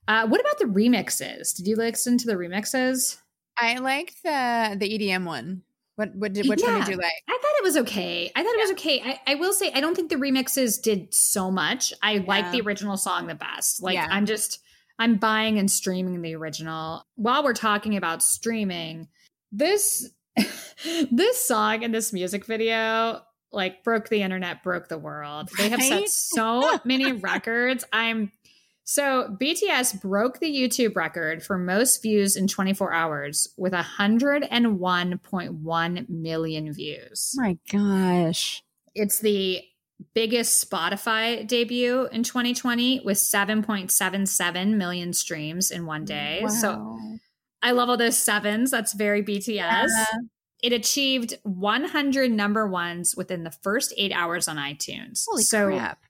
Uh, what about the remixes? Did you listen to the remixes? I liked the the EDM one. What what did which one did you like? I thought it was okay. I thought it was okay. I, I will say I don't think the remixes did so much. I like the original song the best. Like Yeah. I'm just I'm buying and streaming the original. While we're talking about streaming, this this song and this music video like broke the internet, broke the world. They have set so many records. I'm so BTS broke the YouTube record for most views in 24 hours with 101.1 million views. my gosh. It's the biggest Spotify debut in 2020 with 7.77 million streams in one day. So Wow. I love all those sevens. That's very BTS. Yeah. Uh-huh. It achieved 100 number ones within the first eight hours on iTunes. Holy so crap.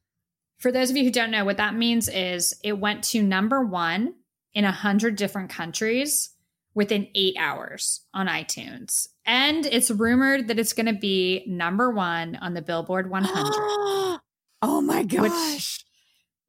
for those of you who don't know, what that means is it went to number one in 100 different countries within eight hours on iTunes. And it's rumored that it's going to be number one on the Billboard 100. oh my gosh.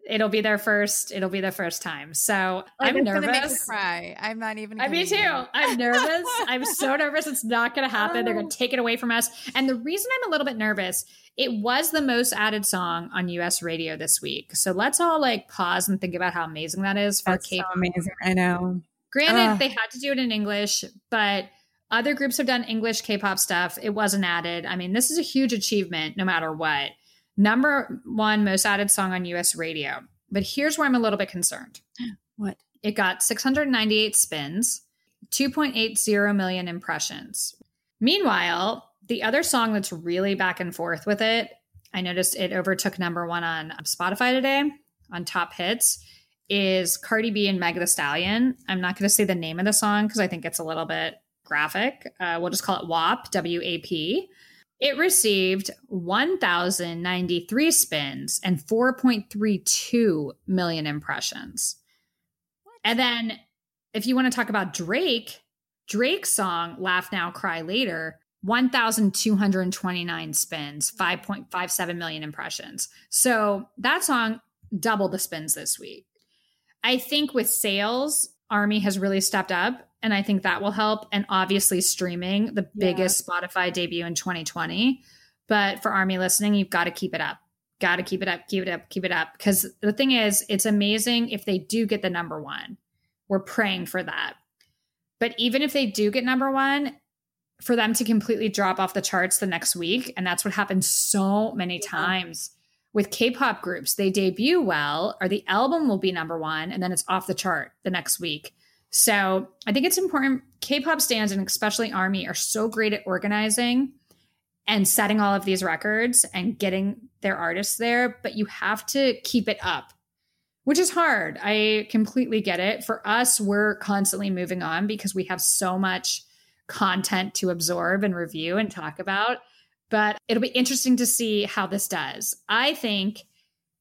It'll be their first. It'll be their first time. So Like, I'm it's gonna make me nervous. cry. I'm not even. I me too. I'm nervous. I'm so nervous. It's not going to happen. They're going to oh. take it away from us. And the reason I'm a little bit nervous, it was the most added song on US radio this week. So let's all like pause and think about how amazing that is for That's so K-pop. amazing. I know. Granted, Ugh. they had to do it in English, but other groups have done English K-pop stuff. It wasn't added. I mean, this is a huge achievement no matter what. Number one most added song on US radio. But here's where I'm a little bit concerned. What? It got 698 spins, 2.80 million impressions. Meanwhile, the other song that's really back and forth with it, I noticed it overtook number one on Spotify today on top hits, is Cardi B and Meg The Stallion. I'm not going to say the name of the song because I think it's a little bit graphic. Uh, we'll just call it WAP, W A P. It received 1,093 spins and 4.32 million impressions. And then if you want to talk about Drake, Drake's song Laugh Now, Cry Later, 1,229 spins, 5.57 million impressions. So that song doubled the spins this week. I think with sales, Army has really stepped up, and I think that will help. And obviously, streaming, the Yeah. biggest Spotify debut in 2020. But for Army listening, you've got to keep it up. Got to keep it up, keep it up, keep it up. Because the thing is, it's amazing if they do get the number one. We're praying for that. But even if they do get number one, for them to completely drop off the charts the next week, and that's what happens so many times with K-pop groups. They debut well, or the album will be number one, and then it's off the chart the next week. So I think it's important. K-pop stands and especially Army are so great at organizing and setting all of these records and getting their artists there, but you have to keep it up, which is hard. I completely get it. For us, we're constantly moving on because we have so much content to absorb and review and talk about. But it'll be interesting to see how this does. I think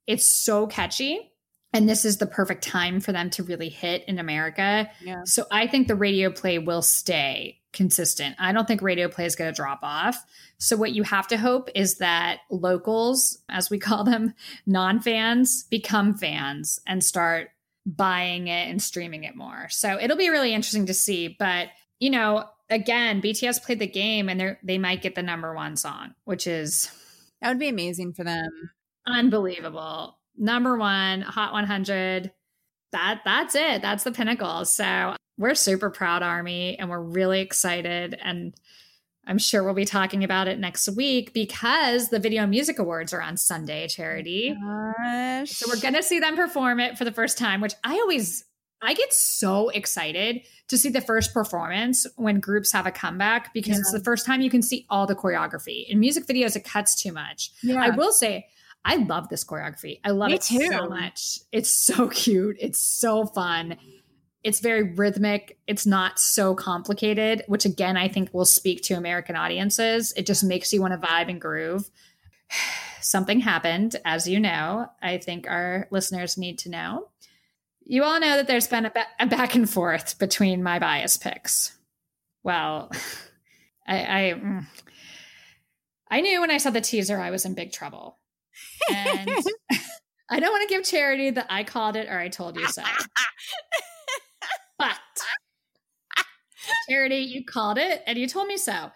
it's so catchy. And this is the perfect time for them to really hit in America. Yeah. So I think the radio play will stay consistent. I don't think radio play is going to drop off. So what you have to hope is that locals, as we call them, non-fans, become fans and start buying it and streaming it more. So it'll be really interesting to see. But you know, again, BTS played the game and they they might get the number one song, which is That would be amazing for them. unbelievable. Number one, Hot 100. That that's it. That's the pinnacle. So we're super proud, Army, and we're really excited. And I'm sure we'll be talking about it next week because the Video Music Awards are on Sunday, Charity. Oh gosh. So we're gonna see them perform it for the first time, which I always I get so excited to see the first performance when groups have a comeback because it's the first time you can see all the choreography. In music videos, it cuts too much. Yeah. I will say, I love this choreography. I love Me it so much. It's so cute. It's so fun. It's very rhythmic. It's not so complicated, which again, I think will speak to American audiences. It just makes you want to vibe and groove. Something happened, as you know. I think our listeners need to know. You all know that there's been a, ba- a back and forth between my bias picks. Well, I, I, mm. I knew when I saw the teaser I was in big trouble. And I don't want to give charity that I called it or I told you so. But charity, you called it and you told me so.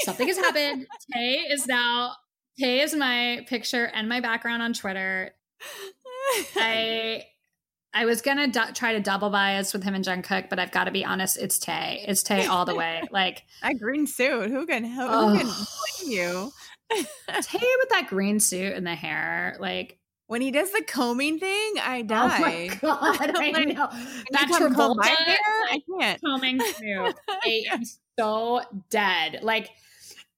Something has happened. Tay is now Tay is my picture and my background on Twitter. I I was gonna du- try to double bias with him and Jungkook, but I've got to be honest. It's Tay. It's Tay all the way. Like That green suit. Who can Ugh. who can blame you? Tay with that green suit and the hair. Like When he does the combing thing, I die. oh my god, I Like, know that Travolta hair, I can't. combing suit. I am so dead. Like.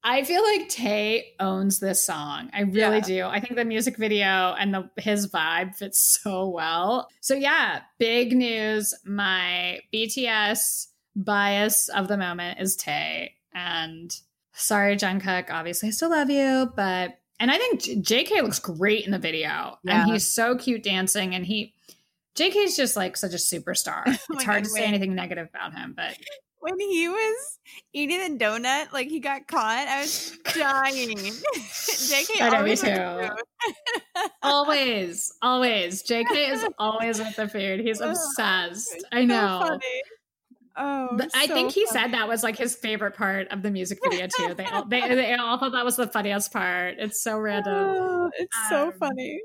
I feel like Tay owns this song. I really Yeah. do. I think the music video and the his vibe fits so well. So yeah, big news. My BTS bias of the moment is Tay. And sorry, Jungkook. Obviously, I still love you, but and I think JK looks great in the video. Yeah. And he's so cute dancing. And he JK's just like such a superstar. Oh It's my hard God, to say anything negative about him, but When he was eating the donut, like he got caught, I was dying. JK I always too. always, always. JK is always with the food. He's obsessed. It's I so know. funny. Oh, But I so think he funny. said that was like his favorite part of the music video too. They all, they, they all thought that was the funniest part. It's so random. Oh, it's so Um, funny.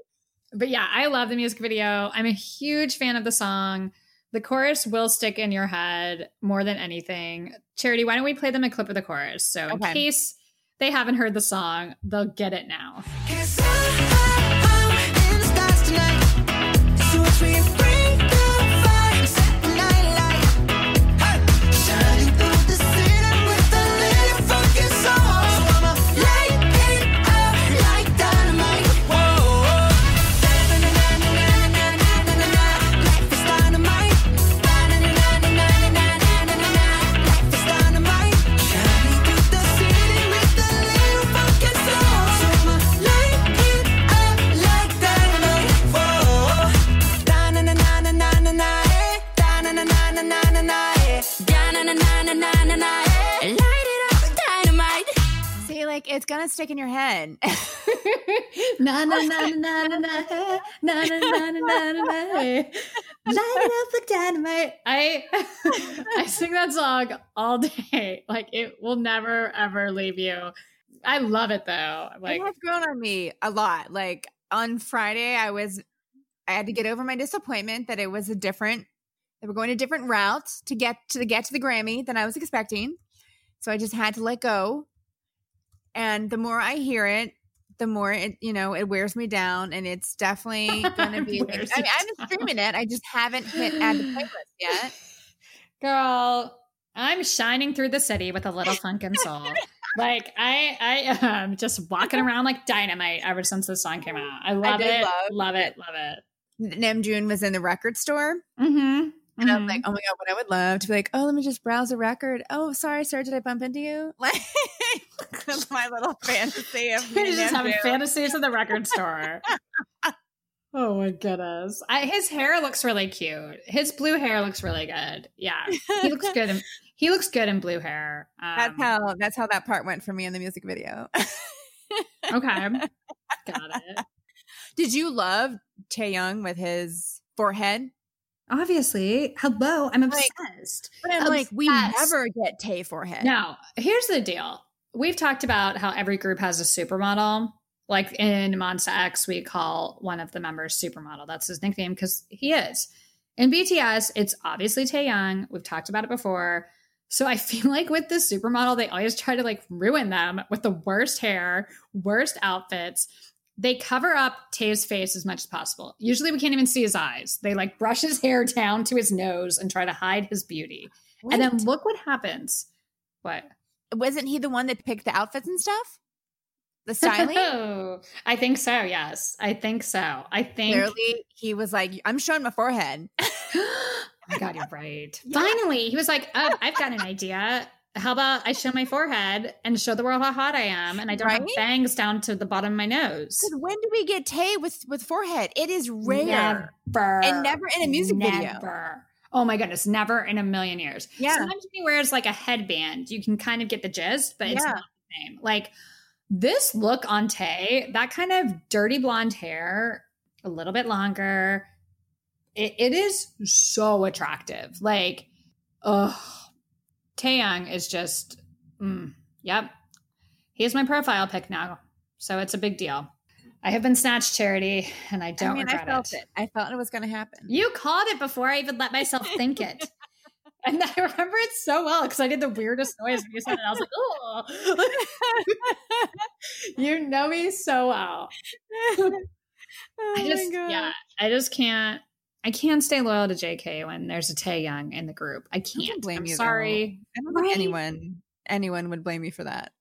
But yeah, I love the music video. I'm a huge fan of the song. The chorus will stick in your head more than anything. Charity, why don't we play them a clip of the chorus? So in case they haven't heard the song, they'll get it now. Da-na-na-na-na-na-na, eh. Light it up like dynamite. See, like it's gonna stick in your head. na na na na na na na na na na na na na light it up like dynamite i i sing that song all day like it will never ever leave you i love it though like it has grown on me a lot. Like on Friday, I was I had to get over my disappointment that it was a different they were going a different route to get to the get to the Grammy than I was expecting. So I just had to let go. And the more I hear it, the more it, you know, it wears me down. And it's definitely gonna be I mean, I've you been down. streaming it. I just haven't hit add to playlist yet. girl i'm shining through the city with a little funk and soul like i i am just walking around like dynamite ever since this song came out i love did it love love it love it Namjoon was in the record store. mm-hmm. And I'm like, oh my god, what I would love to be like, oh, let me just browse a record. Oh, sorry, sir, did I bump into you? Like my little fantasy of me just having fantasies in the record store. oh my goodness. I, his hair looks really cute. His blue hair looks really good. Yeah. He looks good. In, he looks good in blue hair. Um, That's how that's how that part went for me in the music video. Okay. Got it. did you love Taehyung with his forehead? Obviously. Hello. I'm Like, obsessed. But I'm like, we never get Tay forehead. Now, here's the deal. We've talked about how every group has a supermodel. Like in Monsta X, we call one of the members supermodel. That's his nickname because he is. In BTS, it's obviously Taehyung. We've talked about it before. So I feel like with this supermodel, they always try to like ruin them with the worst hair, worst outfits. They cover up Tae's face as much as possible. Usually we can't even see his eyes. They like brush his hair down to his nose and try to hide his beauty. And then look what happens. What? wasn't he the one that picked the outfits and stuff? The oh, styling? Oh, I think so. Yes, I think so. I think. Clearly, he was like, I'm showing my forehead. oh my god, you're right. Finally, he was like, oh, "I've got an idea. How about I show my forehead and show the world how hot I am, and I don't have bangs down to the bottom of my nose. when do we get Tay with with forehead? It is rare. Never, And never in a music video. Oh my goodness, never in a million years. Yeah. Sometimes he wears like a headband, you can kind of get the gist, but it's Yeah. not the same. Like this look on Tay, that kind of dirty blonde hair, a little bit longer. It, it is so attractive. Like, oh, Taehyung is just, mm, yep. He's my profile pic now. So it's a big deal. I have been snatched, Charity, and I don't I mean, I felt it. it. I felt it was going to happen. You called it before I even let myself think it. And I remember it so well because I did the weirdest noise when you said it. I was like, oh. you know me so well. oh I just, yeah, I just can't. I can't stay loyal to JK when there's a Taehyung in the group. I can't. don't blame I'm you, though. Sorry. I don't think Right? anyone anyone would blame you for that.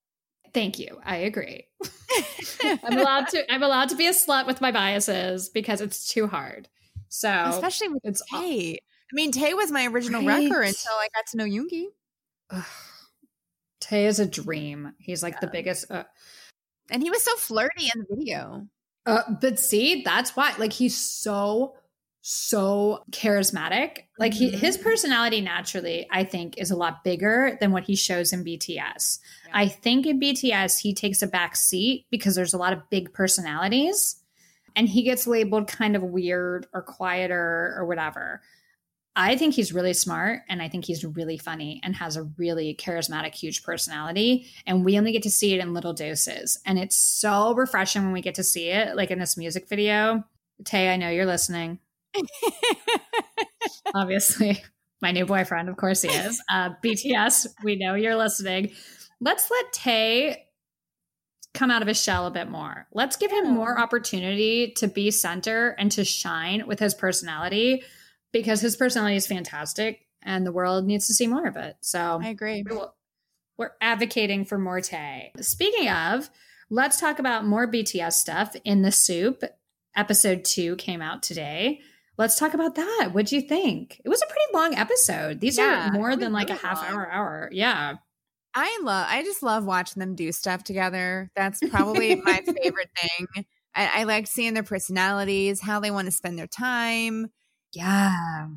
Thank you. I agree. I'm allowed to. I'm allowed to be a slut with my biases because it's too hard. So Especially with it's Tay. I mean, Tay was my original Right. wrecker until I got to know Yoongi. Ugh. Tay is a dream. He's like the biggest. Uh, And he was so flirty in the video. uh, but see, that's why. Like he's so so charismatic. Like he, his Mhm. personality naturally, I think, is a lot bigger than what he shows in BTS. I think in BTS he takes a back seat because there's a lot of big personalities, and he gets labeled kind of weird or quieter or whatever. I think he's really smart and I think he's really funny and has a really charismatic, huge personality. And we only get to see it in little doses. And it's so refreshing when we get to see it, like in this music video. Tay, I know you're listening. Obviously, my new boyfriend, of course he is. Uh, BTS, we know you're listening. Let's let Tay come out of his shell a bit more. Let's give him more opportunity to be center and to shine with his personality because his personality is fantastic and the world needs to see more of it. So I agree. we're advocating for more Tay. Speaking of, let's talk about more BTS stuff in the SOOP. Episode two came out today. Let's talk about that. What'd you think? It was a pretty long episode. These Yeah, are more than like a half long. hour, hour. Yeah. I love I just love watching them do stuff together. That's probably my favorite thing. I, I like seeing their personalities, how they want to spend their time. Yeah.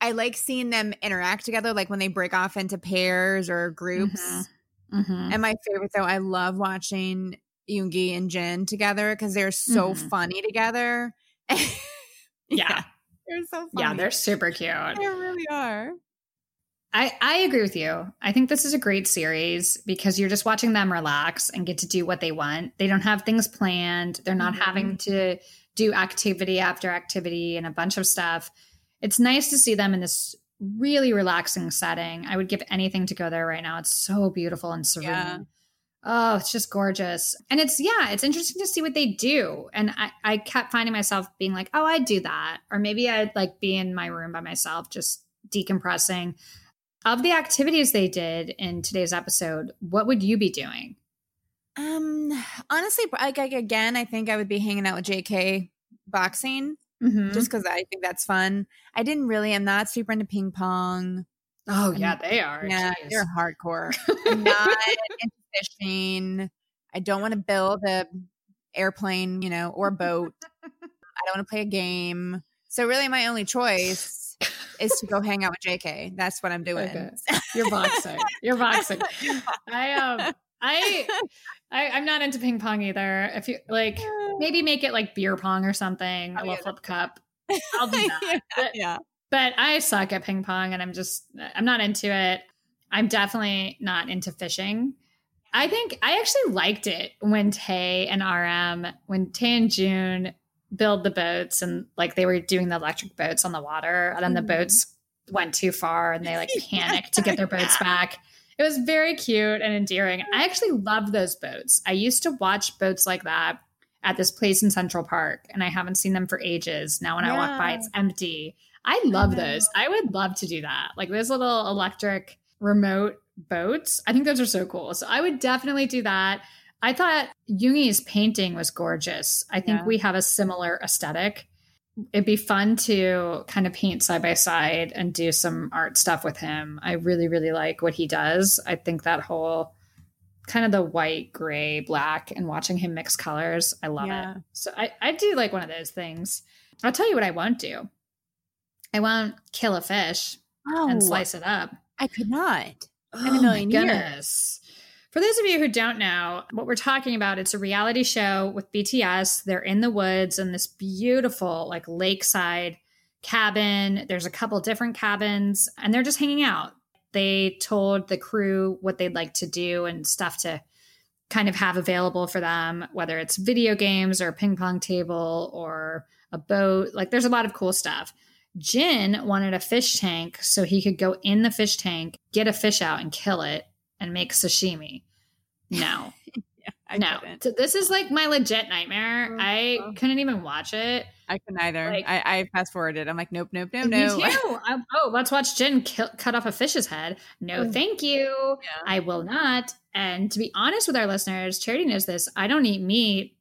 I like seeing them interact together, like when they break off into pairs or groups. Mhm. hmm And my favorite though, I love watching Yoongi and Jin together because they're so Mhm. funny together. Yeah. They're so funny. Yeah, they're super cute. they really are. I, I agree with you. I think this is a great series because you're just watching them relax and get to do what they want. They don't have things planned. They're not Mhm. having to do activity after activity and a bunch of stuff. It's nice to see them in this really relaxing setting. I would give anything to go there right now. It's so beautiful and serene. Yeah. Oh, it's just gorgeous. And it's, yeah, it's interesting to see what they do. And I, I kept finding myself being like, oh, I'd do that. Or maybe I'd like be in my room by myself, just decompressing. Of the activities they did in today's episode, what would you be doing? Um, honestly, like, like again, I think I would be hanging out with JK boxing Mm-hmm. just because I think that's fun. I didn't really. I'm not super into ping pong. oh, yeah, they are. Yeah, Jeez. they're hardcore. I'm not into fishing. I don't want to build a airplane, you know, or boat. I don't want to play a game. So really, my only choice is to go hang out with JK. That's what I'm doing. Okay. You're boxing. You're boxing. I um I, I I'm not into ping pong either. If you like maybe make it like beer pong or something, Oh, a little yeah, flip cup. I'll do that. But, yeah. but I suck at ping pong and I'm just I'm not into it. I'm definitely not into fishing. I think I actually liked it when Tay and RM, when Tay and Joon build the boats and like they were doing the electric boats on the water and then the Mhm. boats went too far and they like panicked to get their boats back. It was very cute and endearing. I actually love those boats. I used to watch boats like that at this place in Central Park and I haven't seen them for ages. Now when I walk by it's empty. I love know. those. I would love to do that. Like those little electric remote boats. I think those are so cool. So I would definitely do that. I thought Yoongi's painting was gorgeous. I think Yeah. we have a similar aesthetic. It'd be fun to kind of paint side by side and do some art stuff with him. I really, really like what he does. I think that whole kind of the white, gray, black, and watching him mix colors, I love Yeah. it. So I, I do like one of those things. I'll tell you what I won't do. I won't kill a fish Oh, and slice it up. I could not. Oh a million years. For those of you who don't know what we're talking about, it's a reality show with BTS. They're in the woods in this beautiful, like lakeside cabin. There's a couple different cabins, and they're just hanging out. They told the crew what they'd like to do and stuff to kind of have available for them, whether it's video games or a ping pong table or a boat. Like there's a lot of cool stuff. Jin wanted a fish tank so he could go in the fish tank, get a fish out and kill it and make sashimi. No. I no. So this is like my legit nightmare. I Oh. couldn't even watch it. I couldn't either. Like- I, I fast forwarded. I'm like, nope, nope, no, Me no. too. I- oh, let's watch Jin kill, cut off a fish's head. No, Oh. thank you. Yeah. I will not. And to be honest with our listeners, Charity knows this. I don't eat meat.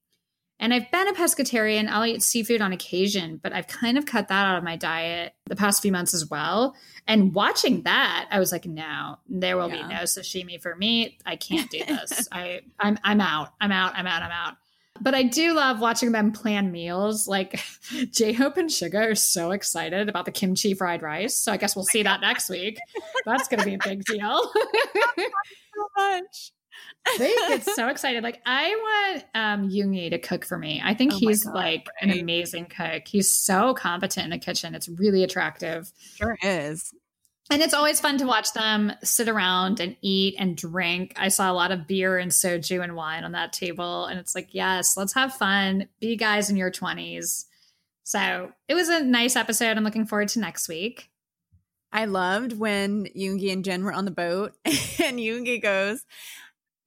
And I've been a pescatarian. I'll eat seafood on occasion, but I've kind of cut that out of my diet the past few months as well. And watching that, I was like, no, there will Yeah. be no sashimi for me. I can't do this. I, I'm, I'm out. I'm out. I'm out. I'm out. But I do love watching them plan meals. Like J Hope and Suga are so excited about the kimchi fried rice. So I guess we'll see that next week. That's going to be a big deal. so much. They get so excited. Like I want um Yoongi to cook for me. I think Oh he's God, like an amazing cook. He's so competent in the kitchen. It's really attractive. Sure is. And it's always fun to watch them sit around and eat and drink. I saw a lot of beer and soju and wine on that table. And it's like, yes, let's have fun. Be guys in your 20s. So it was a nice episode. I'm looking forward to next week. I loved when Yoongi and Jin were on the boat, and Yoongi goes,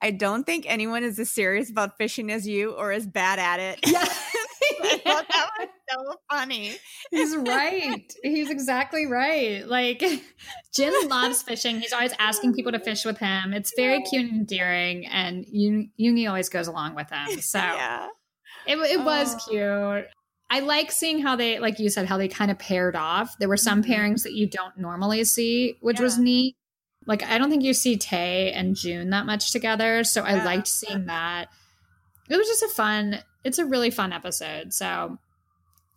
I don't think anyone is as serious about fishing as you or as bad at it. Yeah. That was so funny. He's right. He's exactly right. Like Jin loves fishing. He's always asking people to fish with him. It's very cute and endearing, and Yoongi always goes along with him. So Yeah. it, it was Oh. cute. I like seeing how they, like you said, how they kind of paired off. There were some Mhm. pairings that you don't normally see, which was neat. Like I don't think you see Tay and Joon that much together, so I Yeah. liked seeing that. It was just a fun. It's a really fun episode. So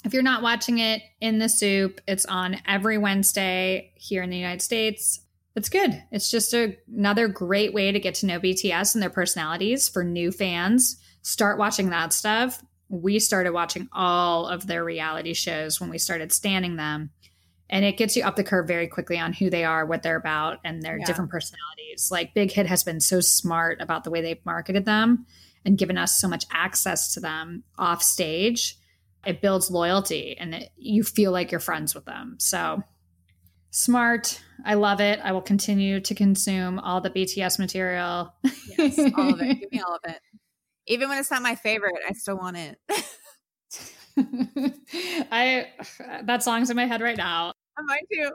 if you're not watching it in the SOOP, it's on every Wednesday here in the United States. It's good. It's just a, another great way to get to know BTS and their personalities for new fans. Start watching that stuff. We started watching all of their reality shows when we started standing them. And it gets you up the curve very quickly on who they are, what they're about, and their Yeah. different personalities. Like Big Hit has been so smart about the way they've marketed them and given us so much access to them off stage it builds loyalty and it, you feel like you're friends with them. So smart. I love it. I will continue to consume all the BTS material. Yes, all of it. Give me all of it. Even when it's not my favorite, I still want it. I that song's in my head right now. Mine too.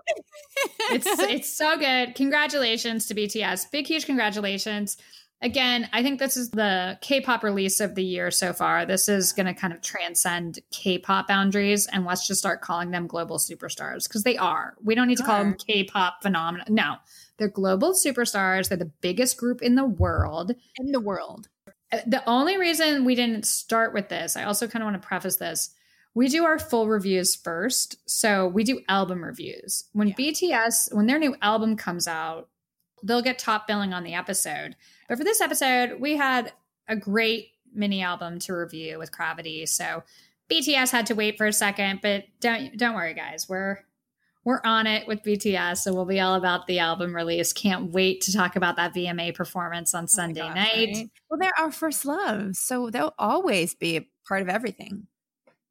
It's it's so good. Congratulations to BTS. Big huge congratulations. Again, I think this is the K-pop release of the year so far. This is going to kind of transcend K-pop boundaries and let's just start calling them global superstars because they are. We don't need to call them K-pop phenomena. No. They're global superstars. They're the biggest group in the world. in the world. Uh, The only reason we didn't start with this, I also kind of want to preface this. We do our full reviews first. So we do album reviews. When Yeah. BTS, when their new album comes out, they'll get top billing on the episode. But for this episode, we had a great mini album to review with CRAVITY. So BTS had to wait for a second, but don't don't worry, guys. We're we're on it with BTS, so we'll be all about the album release. Can't wait to talk about that VMA performance on oh Sunday Oh gosh, night. right? Well, they're our first love, so they'll always be a part of everything.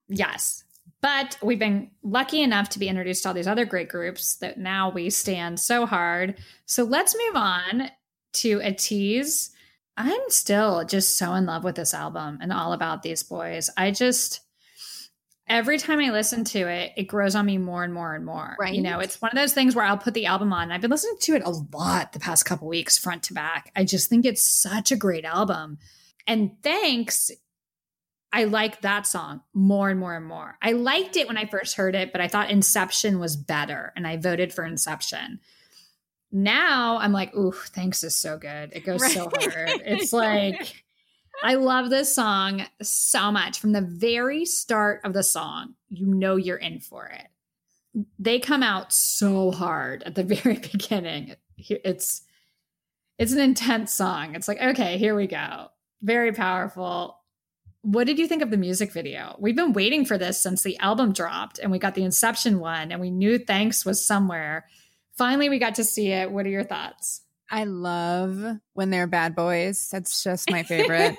Yes. But we've been lucky enough to be introduced to all these other great groups that now we stand so hard. So let's move on to ATEEZ. I'm still just so in love with this album and all about these boys. I just every time I listen to it, it grows on me more and more and more. Right. You know, it's one of those things where I'll put the album on. I've been listening to it a lot the past couple weeks, front to back. I just think it's such a great album. And thanks I like that song more and more and more. I liked it when I first heard it, but I thought Inception was better and I voted for Inception. Now I'm like, ooh, thanks is so good. It goes so hard. It's like I love this song so much. From the very start of the song, you know you're in for it. They come out so hard at the very beginning. It's it's an intense song. It's like, okay, here we go. Very powerful. What did you think of the music video? We've been waiting for this since the album dropped and we got the Inception one and we knew Thanks was somewhere. Finally, we got to see it. What are your thoughts? I love when they're bad boys. That's just my favorite.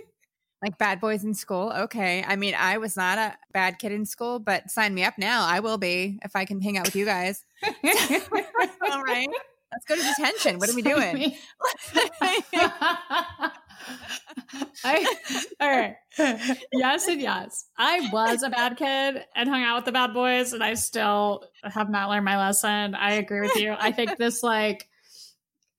like bad boys in school. Okay. I mean, I was not a bad kid in school, but sign me up now. I will be if I can hang out with you guys. All right. Let's go to detention. What are we doing? I, all right. Yes and yes. I was a bad kid and hung out with the bad boys, and I still have not learned my lesson. I agree with you. I think this like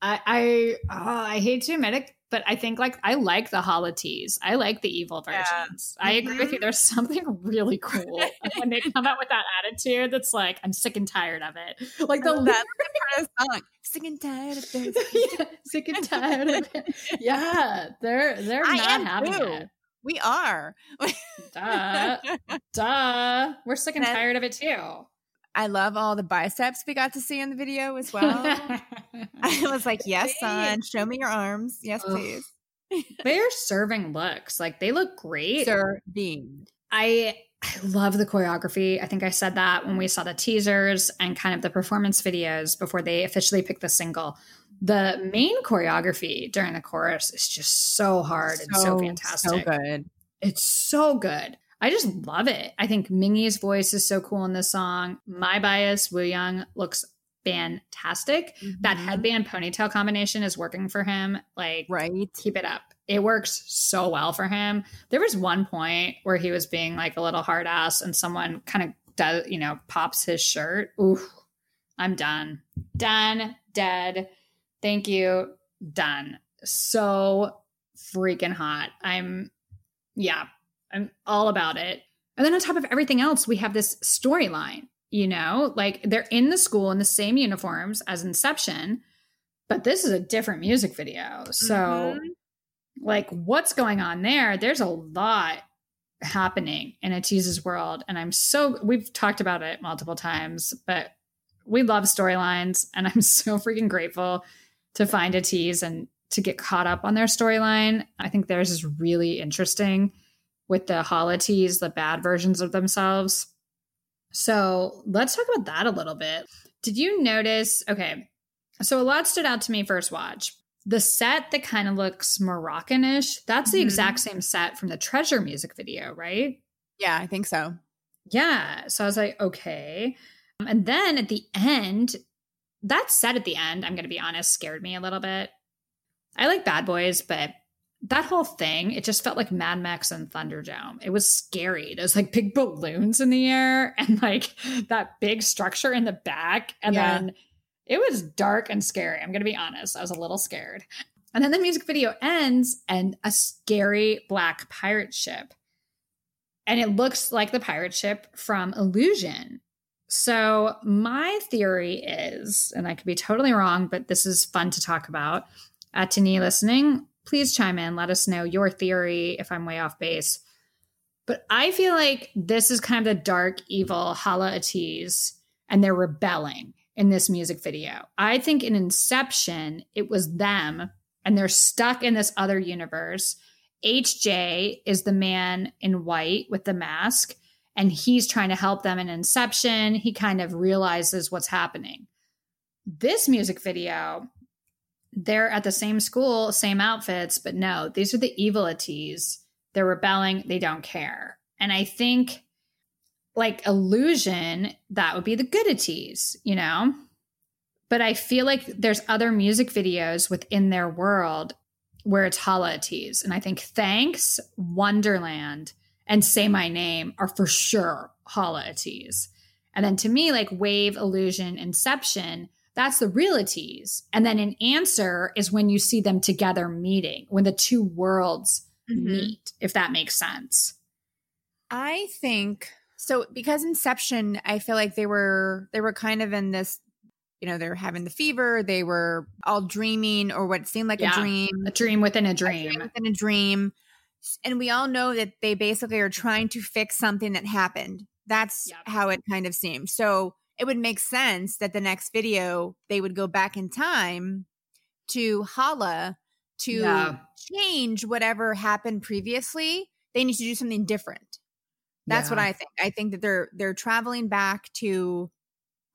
I I oh, I hate to admit it, but I think like I like the Halateez. I like the evil versions. Yeah. I agree with you. Mm-hmm. There's something really cool when they come out with that attitude. That's like I'm sick and tired of it. Like the that part of the song. Sick and tired of this. yeah, sick and tired of it. Yeah, they're they're I not having too. it. We are. Duh, duh. We're sick and tired of it too. I love all the biceps we got to see in the video as well. I was like, yes, son, show me your arms. Yes, Ugh. please. They're serving looks. Like they look great. Serving. I I love the choreography. I think I said that when we saw the teasers and kind of the performance videos before they officially picked the single. The main choreography during the chorus is just so hard and so fantastic. So good. It's so good. I just love it. I think Mingi's voice is so cool in this song. My bias, Wooyoung, looks fantastic. That Mhm. headband ponytail combination is working for him. Like, Right. keep it up. It works so well for him. There was one point where he was being like a little hard ass and someone kind of does, you know, pops his shirt. Ooh, I'm done. Done. Dead. Thank you. Done. So freaking hot. I'm, yeah, I'm all about it. And then on top of everything else, we have this storyline, you know, like they're in the school in the same uniforms as Inception, but this is a different music video. So, Mhm. like, what's going on there? There's a lot happening in ATEEZ's world. And I'm so, we've talked about it multiple times, but we love storylines. And I'm so freaking grateful to find ATEEZ and to get caught up on their storyline. I think theirs is really interesting with the Halateez, the bad versions of themselves. So let's talk about that a little bit. Did you notice? Okay, so a lot stood out to me first watch. The set that kind of looks Moroccan-ish, that's the Mhm. exact same set from the Treasure music video, right? Yeah, I think so. Yeah. So I was like, okay. Um, And then at the end, that set at the end, I'm going to be honest, scared me a little bit. I like Bad Boys, but that whole thing, it just felt like Mad Max and Thunderdome. It was scary. There's like big balloons in the air and like that big structure in the back. And Yeah. then it was dark and scary. I'm going to be honest. I was a little scared. And then the music video ends and a scary black pirate ship and it looks like the pirate ship from Illusion. So, my theory is, and I could be totally wrong, but this is fun to talk about. Uh, ATINY listening, please chime in. Let us know your theory if I'm way off base. But I feel like this is kind of the dark, evil Hala ATEEZ, and they're rebelling in this music video. I think in Inception, it was them, and they're stuck in this other universe. HJ is the man in white with the mask, and he's trying to help them in Inception. He kind of realizes what's happening. This music video, they're at the same school, same outfits, but no, these are the evil ATEEZ. They're rebelling, they don't care. And I think, like illusion, that would be the good ATEEZ, you know? But I feel like there's other music videos within their world where it's Hala ATEEZ. And I think Thanks, Wonderland, and Say My Name are for sure Hala ATEEZ. And then to me, like Wave, Illusion, Inception, that's the realities. And then an answer is when you see them together meeting, when the two worlds Mhm. meet, if that makes sense. I think so because Inception, I feel like they were they were kind of in this, you know, they're having the fever, they were all dreaming or what seemed like Yeah. a dream. A dream within a a dream. within a dream. And we all know that they basically are trying to fix something that happened. That's Yep. how it kind of seems. So it would make sense that the next video they would go back in time to Hala to Yeah. change whatever happened previously. They need to do something different. That's what I think. I think that they're they're traveling back to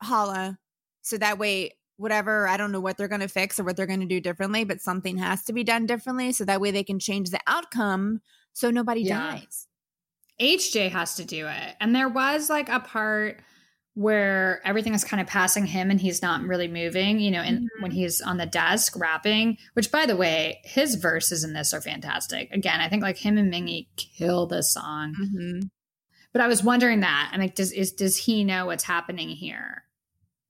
Hala so that way whatever. I don't know what they're going to fix or what they're going to do differently, but something has to be done differently so that way they can change the outcome so nobody Yeah. dies. HJ has to do it. And there was like a part where everything is kind of passing him and he's not really moving, you know, and when he's on the desk rapping, which by the way, his verses in this are fantastic. Again, I think like him and Mingi kill this song. Mm-hmm. But I was wondering that. I'm like, does is does he know what's happening here?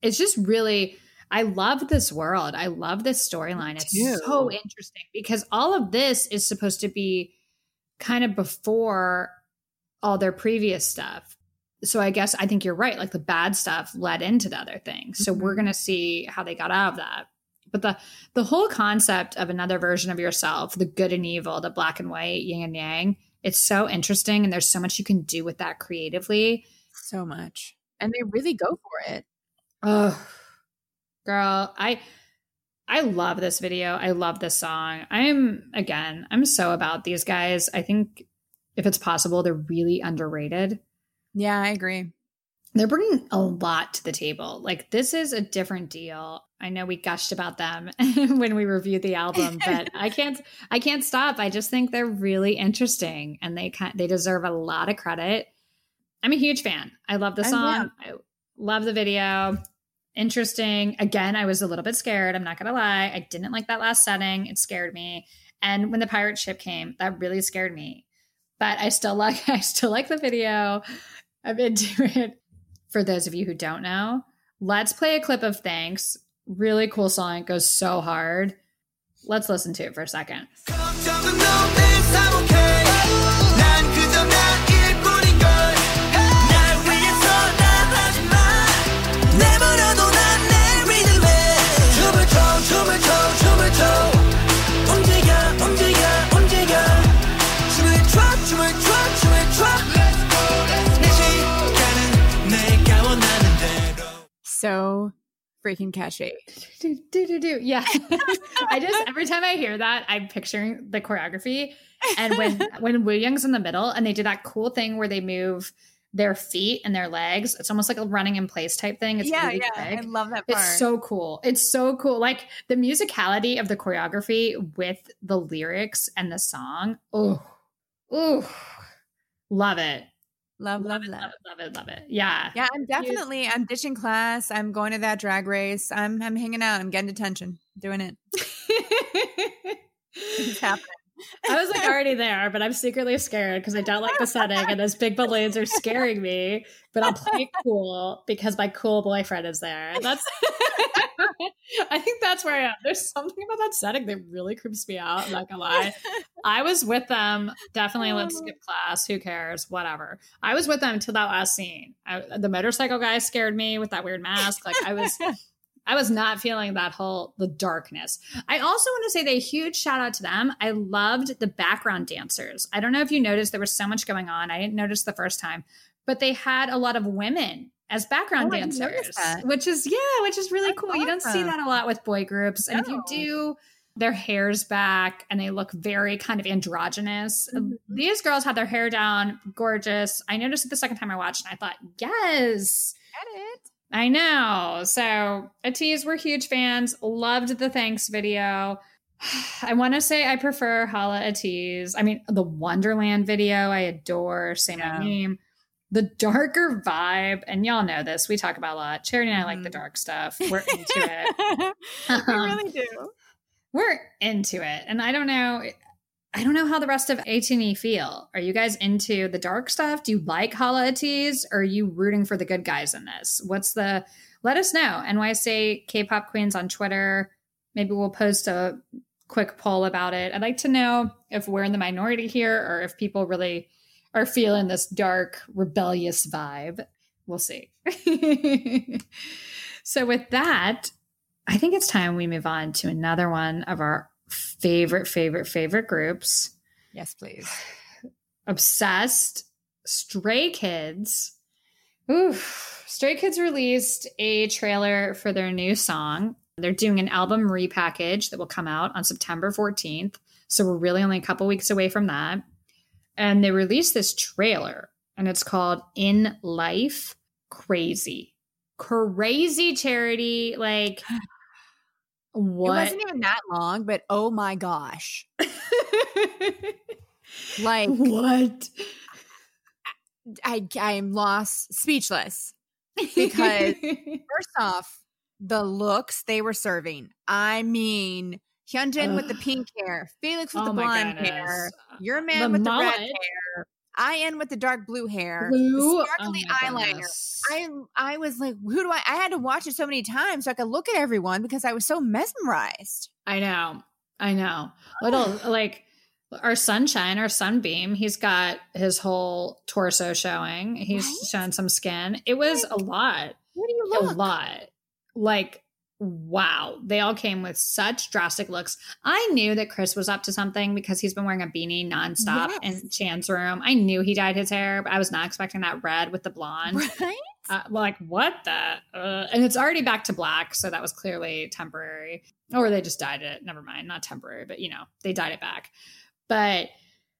It's just really I love this world. I love this storyline. It's too. so interesting because all of this is supposed to be kind of before all their previous stuff. So I guess I think you're right. Like the bad stuff led into the other things. So we're Mhm. gonna see how they got out of that. But the the whole concept of another version of yourself, the good and evil, the black and white, yin and yang, it's so interesting and there's so much you can do with that creatively. So much. And they really go for it. Oh, girl, I I love this video. I love this song. I'm again, I'm so about these guys. I think if it's possible, they're really underrated. Yeah, I agree. They're bringing a lot to the table. Like this is a different deal. I know we gushed about them when we reviewed the album, but I can't I can't stop. I just think they're really interesting and they can they deserve a lot of credit. I'm a huge fan. I love the I song. I love the video. Interesting. Again, I was a little bit scared. I'm not going to lie. I didn't like that last setting. It scared me. And when the pirate ship came, that really scared me. But I still like I still like the video. I'm into it. For those of you who don't know, let's play a clip of Thanks. Really cool song. It goes so hard. Let's listen to it for a second. So freaking catchy. do, do, do, do. Yeah. I just every time I hear that, I'm picturing the choreography. And when when Wooyoung's in the middle and they do that cool thing where they move their feet and their legs, it's almost like a running in place type thing. It's yeah, really yeah. I love that part. It's so cool. It's so cool. Like the musicality of the choreography with the lyrics and the song. Oh, oh, love it. Love, Love love, it, love. love it, love it, love it. Yeah. Yeah, I'm definitely I'm ditching class. I'm going to that drag race. I'm I'm hanging out. I'm getting detention. Doing it. It's happening. I was like already there, but I'm secretly scared because I don't like the setting and those big balloons are scaring me. But I'll play it cool because my cool boyfriend is there. And that's I think that's where I am. There's something about that setting that really creeps me out. I'm not gonna lie. I was with them. Definitely let's oh. skip class. Who cares? Whatever. I was with them until that last scene. I, the motorcycle guy scared me with that weird mask. Like I was I was not feeling that whole the darkness. I also want to say that a huge shout out to them. I loved the background dancers. I don't know if you noticed there was so much going on. I didn't notice the first time, but they had a lot of women as background Oh, I didn't notice dancers, which is yeah, which is really That's cool. You don't see that a lot with boy groups, and if you do, their hair's back and they look very kind of androgynous. Mhm. These girls had their hair down, gorgeous. I noticed it the second time I watched, and I thought, yes. Get it. I know. So, ATEEZ, we're huge fans. Loved the thanks video. I want to say I prefer Hala ATEEZ. I mean, the Wonderland video, I adore. Say Yeah. my name. The darker vibe, and y'all know this. We talk about a lot. Charity and I like the Mhm. dark stuff. We're into it. we Um, really do. We're into it. And I don't know. I don't know how the rest of ATINY feel. Are you guys into the dark stuff? Do you like Hala ATEEZ? Or are you rooting for the good guys in this? What's the let us know. NYC K-pop Queens on Twitter. Maybe we'll post a quick poll about it. I'd like to know if we're in the minority here or if people really are feeling this dark, rebellious vibe. We'll see. so with that, I think it's time we move on to another one of our favorite, favorite, favorite groups. Yes, please. Obsessed Stray Kids. Oof. Stray Kids released a trailer for their new song. They're doing an album repackage that will come out on September 14th. So we're really only a couple weeks away from that. And they released this trailer, and it's called In Life Crazy. Crazy charity. Like, It wasn't even that long, but oh my gosh. Like what? I I'm lost speechless. Because- First off, the looks they were serving. I mean, Hyunjin with the pink hair, Felix with Oh the blonde hair, your man The with the red mullet. Hair, I.N with the dark blue hair, Blue? Oh sparkly Oh eyeliner. goodness. I I was like, who do I? I had to watch it so many times so I could look at everyone because I was so mesmerized. I know. I know. Little like our sunshine, our sunbeam, he's got his whole torso showing. He's Right? showing some skin. It was a lot. Where do you look? A lot. Like, wow. They all came with such drastic looks. I knew that Chris was up to something because he's been wearing a beanie nonstop Yes. in Chan's room. I knew he dyed his hair, but I was not expecting that red with the blonde. Right? Uh, like what the? Uh, and it's already back to black, so that was clearly temporary, or they just dyed it. Never mind, not temporary, but you know they dyed it back. But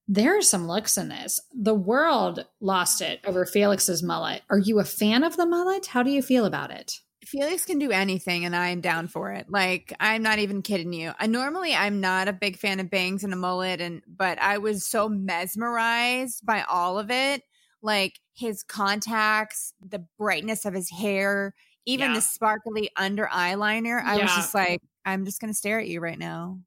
there are some looks in this. The world lost it over Felix's mullet. Are you a fan of the mullet? How do you feel about it? Felix can do anything and I am down for it. Like I'm not even kidding you. I normally I'm not a big fan of bangs and a mullet and but I was so mesmerized by all of it. Like his contacts, the brightness of his hair, even Yeah. the sparkly under eyeliner. I was just like, I'm just gonna stare at you right now.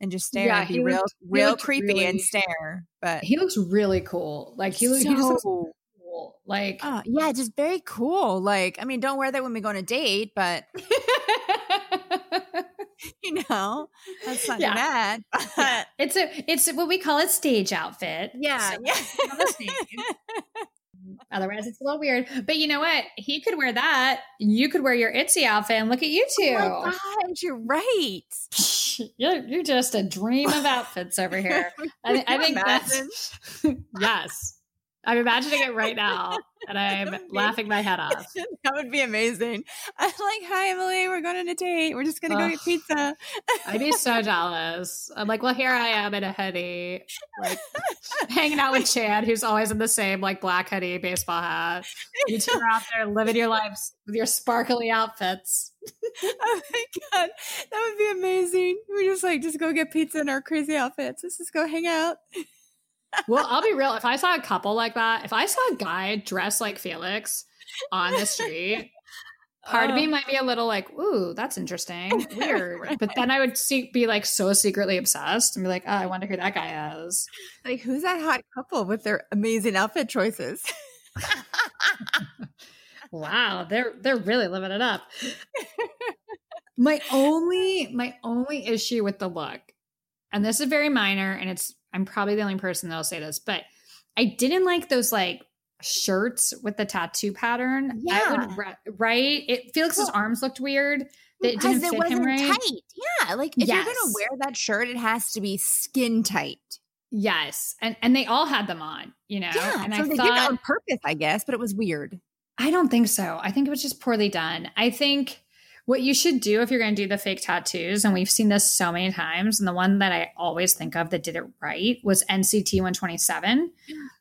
And just stare Yeah, and be he real looked- real creepy really- and stare. But He looks really cool. Like he, look, he just looks so- cool. Like Oh, yeah, just very cool. Like, I mean, don't wear that when we go on a date, but you know, that's not Yeah. bad. Yeah. it's a it's what we call a stage outfit. Yeah, So- yeah. on the stage. Otherwise, it's a little weird. But you know what? He could wear that. You could wear your ITZY outfit and look at you two. Oh my gosh, you're right. you're, you're just a dream of outfits over here. I, I think that's yes. I'm imagining it right now, and I'm be- laughing my head off. that would be amazing. I'm like, hi, Emily. We're going on a date. We're just gonna go get pizza. I'd be so jealous. I'm like, well, here I am in a hoodie, like hanging out with Chad, who's always in the same like black hoodie, baseball hat. You two are out there living your lives with your sparkly outfits. oh my god, that would be amazing. We just like just go get pizza in our crazy outfits. Let's just go hang out. Well, I'll be real. If I saw a couple like that, if I saw a guy dressed like Felix on the street, part of me Oh. might be a little like, "Ooh, that's interesting, weird." Right. But then I would see, be like so secretly obsessed and be like, "Oh, I wonder who that guy is." Like, who's that hot couple with their amazing outfit choices? Wow, they're they're really living it up. my only my only issue with the look, and this is very minor, and it's I'm probably the only person that'll say this, but I didn't like those like shirts with the tattoo pattern. I would Yeah. right. It Felix's Well, arms looked weird. That it didn't it fit him right. tight. Yeah, like if you're gonna wear that shirt, it has to be skin tight. Yes, and and they all had them on, you know. Yeah, and so I they thought did it on purpose, I guess, but it was weird. I don't think so. I think it was just poorly done. I think what you should do if you're going to do the fake tattoos, and we've seen this so many times, and the one that I always think of that did it right was NCT 127.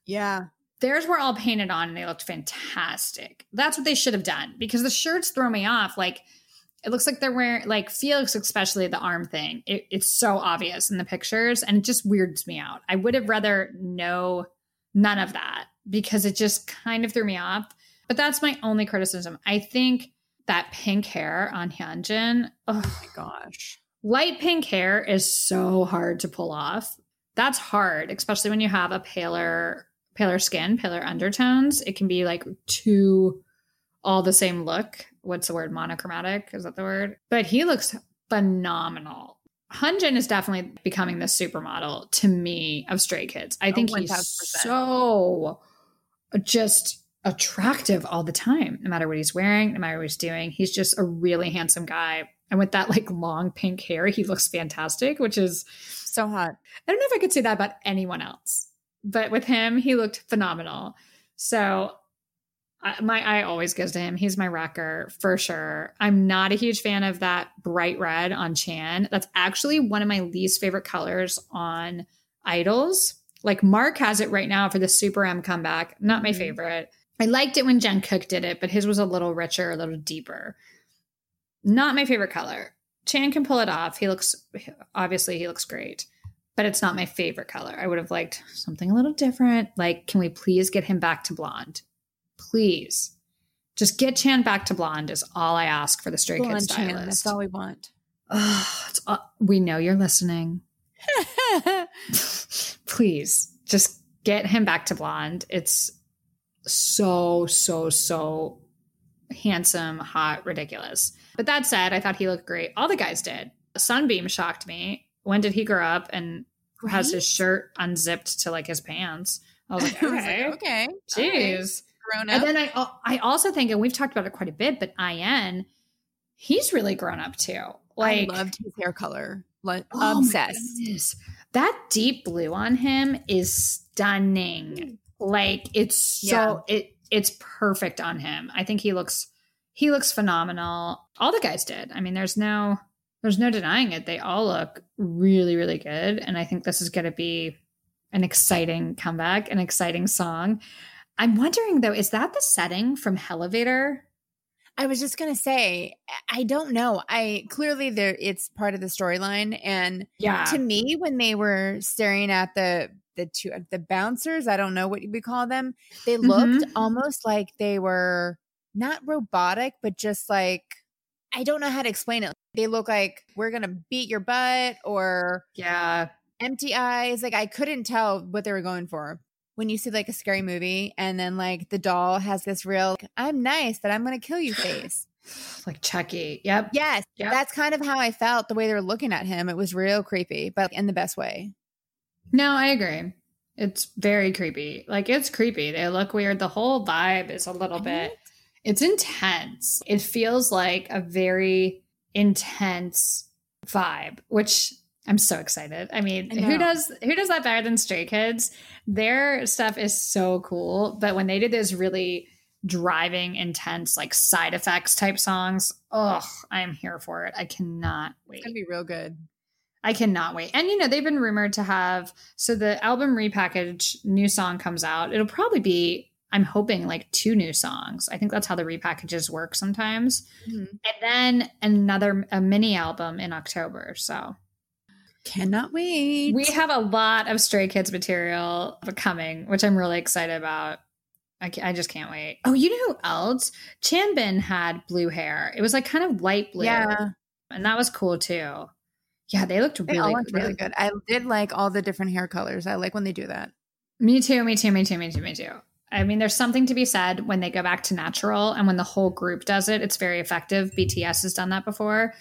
Yeah, Theirs were all painted on and they looked fantastic. That's what they should have done because the shirts throw me off. Like, it looks like they're wearing, like, Felix, especially the arm thing. It, it's so obvious in the pictures and it just weirds me out. I would have rather know none of that because it just kind of threw me off. But that's my only criticism. I think that pink hair on Hyunjin, oh ugh, Oh my gosh. light pink hair is so hard to pull off. That's hard, especially when you have a paler, paler skin, paler undertones. It can be like too all the same look. What's the word? Monochromatic? Is that the word? But he looks phenomenal. Hyunjin is definitely becoming the supermodel to me of Stray Kids. I Oh, think he's 1000%. so just attractive all the time, no matter what he's wearing, no matter what he's doing. He's just a really handsome guy. And with that like long pink hair, he looks fantastic, which is So hot. I don't know if I could say that about anyone else, but with him, he looked phenomenal. So I, my eye always goes to him. He's my wrecker for sure. I'm not a huge fan of that bright red on Chan. That's actually one of my least favorite colors on Idols. Like Mark has it right now for the Super M comeback. Not my Mhm. favorite. I liked it when Jungkook did it, but his was a little richer, a little deeper. Not my favorite color. Chan can pull it off. He looks obviously he looks great, but it's not my favorite color. I would have liked something a little different. Like, can we please get him back to blonde? Please. Just get Chan back to blonde is all I ask for the Stray Kids Blonde Chan, that's all we want. It's all- we know you're listening. Please just get him back to blonde. It's so, so, so handsome, hot, ridiculous. But that said, I thought he looked great. All the guys did. Sunbeam shocked me. When did he grow up and has his shirt unzipped to like his pants? I was like, I was like, okay, okay. jeez. Grown And then I, I also think, and we've talked about it quite a bit, but I.N, he's really grown up too. Like, I loved his hair color. Like Oh obsessed. That deep blue on him is stunning. Like it's so it it's perfect on him. I think he looks he looks phenomenal. All the guys did. I mean, there's no there's no denying it. They all look really really good and I think this is going to be an exciting comeback, an exciting song. I'm wondering though, is that the setting from Elevator? I was just gonna say, I don't know. I clearly there it's part of the storyline, and Yeah. to me, when they were staring at the the two uh, the bouncers, I don't know what we call them, they looked mm-hmm. almost like they were not robotic, but just like I don't know how to explain it. They look like we're gonna beat your butt or yeah. empty eyes. Like I couldn't tell what they were going for. When you see like a scary movie and then like the doll has this real I'm nice that I'm gonna kill you face. Like Chucky. Yep. Yes, Yep. that's kind of how I felt the way they were looking at him. It was real creepy, but in the best way. No, I agree. It's very creepy. Like it's creepy. They look weird. The whole vibe is a little bit it's intense. It feels like a very intense vibe, which I'm so excited. I mean, I who does who does that better than Stray Kids? Their stuff is so cool, but when they did those really driving intense like side effects type songs, oh, I'm here for it. I cannot wait. It's gonna be real good. I cannot wait. And you know, they've been rumored to have so the album repackage new song comes out. It'll probably be I'm hoping like two new songs. I think that's how the repackages work sometimes. Mhm. And then another a mini album in October. So Cannot wait. we have a lot of Stray Kids material coming, which I'm really excited about. I, I just can't wait. Oh, you know who else? Changbin had blue hair. It was like kind of light blue. yeah, And that was cool too. Yeah, they looked they really, all looked really good. I did like all the different hair colors. I like when they do that. Me too, me too, me too, me too, me too. I mean, there's something to be said when they go back to natural and when the whole group does it. It's very effective. BTS has done that before.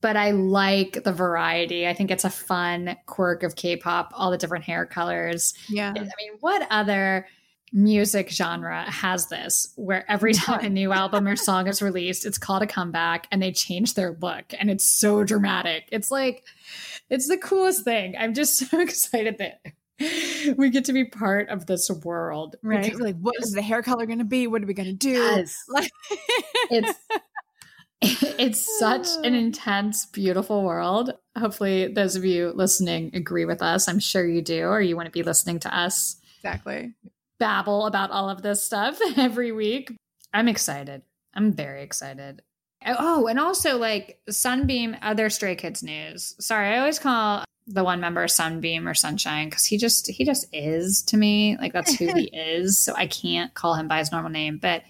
But I like the variety. I think it's a fun quirk of K pop, all the different hair colors. Yeah, I mean, what other music genre has this where every time a new album or song is released, it's called a comeback and they change their look and it's so dramatic. It's like, it's the coolest thing. I'm just so excited that we get to be part of this world. right. because Like, what is the hair color going to be? What are we going to do? Yes. Like, It's it's such an intense, beautiful world. Hopefully, those of you listening agree with us. I'm sure you do, or you want to be listening to us exactly. babble about all of this stuff every week. I'm excited. I'm very excited. Oh, and also like Sunbeam, other Stray Kids news. Sorry, I always call the one member Sunbeam or Sunshine because he just he just is to me. Like that's who he is. So I can't call him by his normal name. But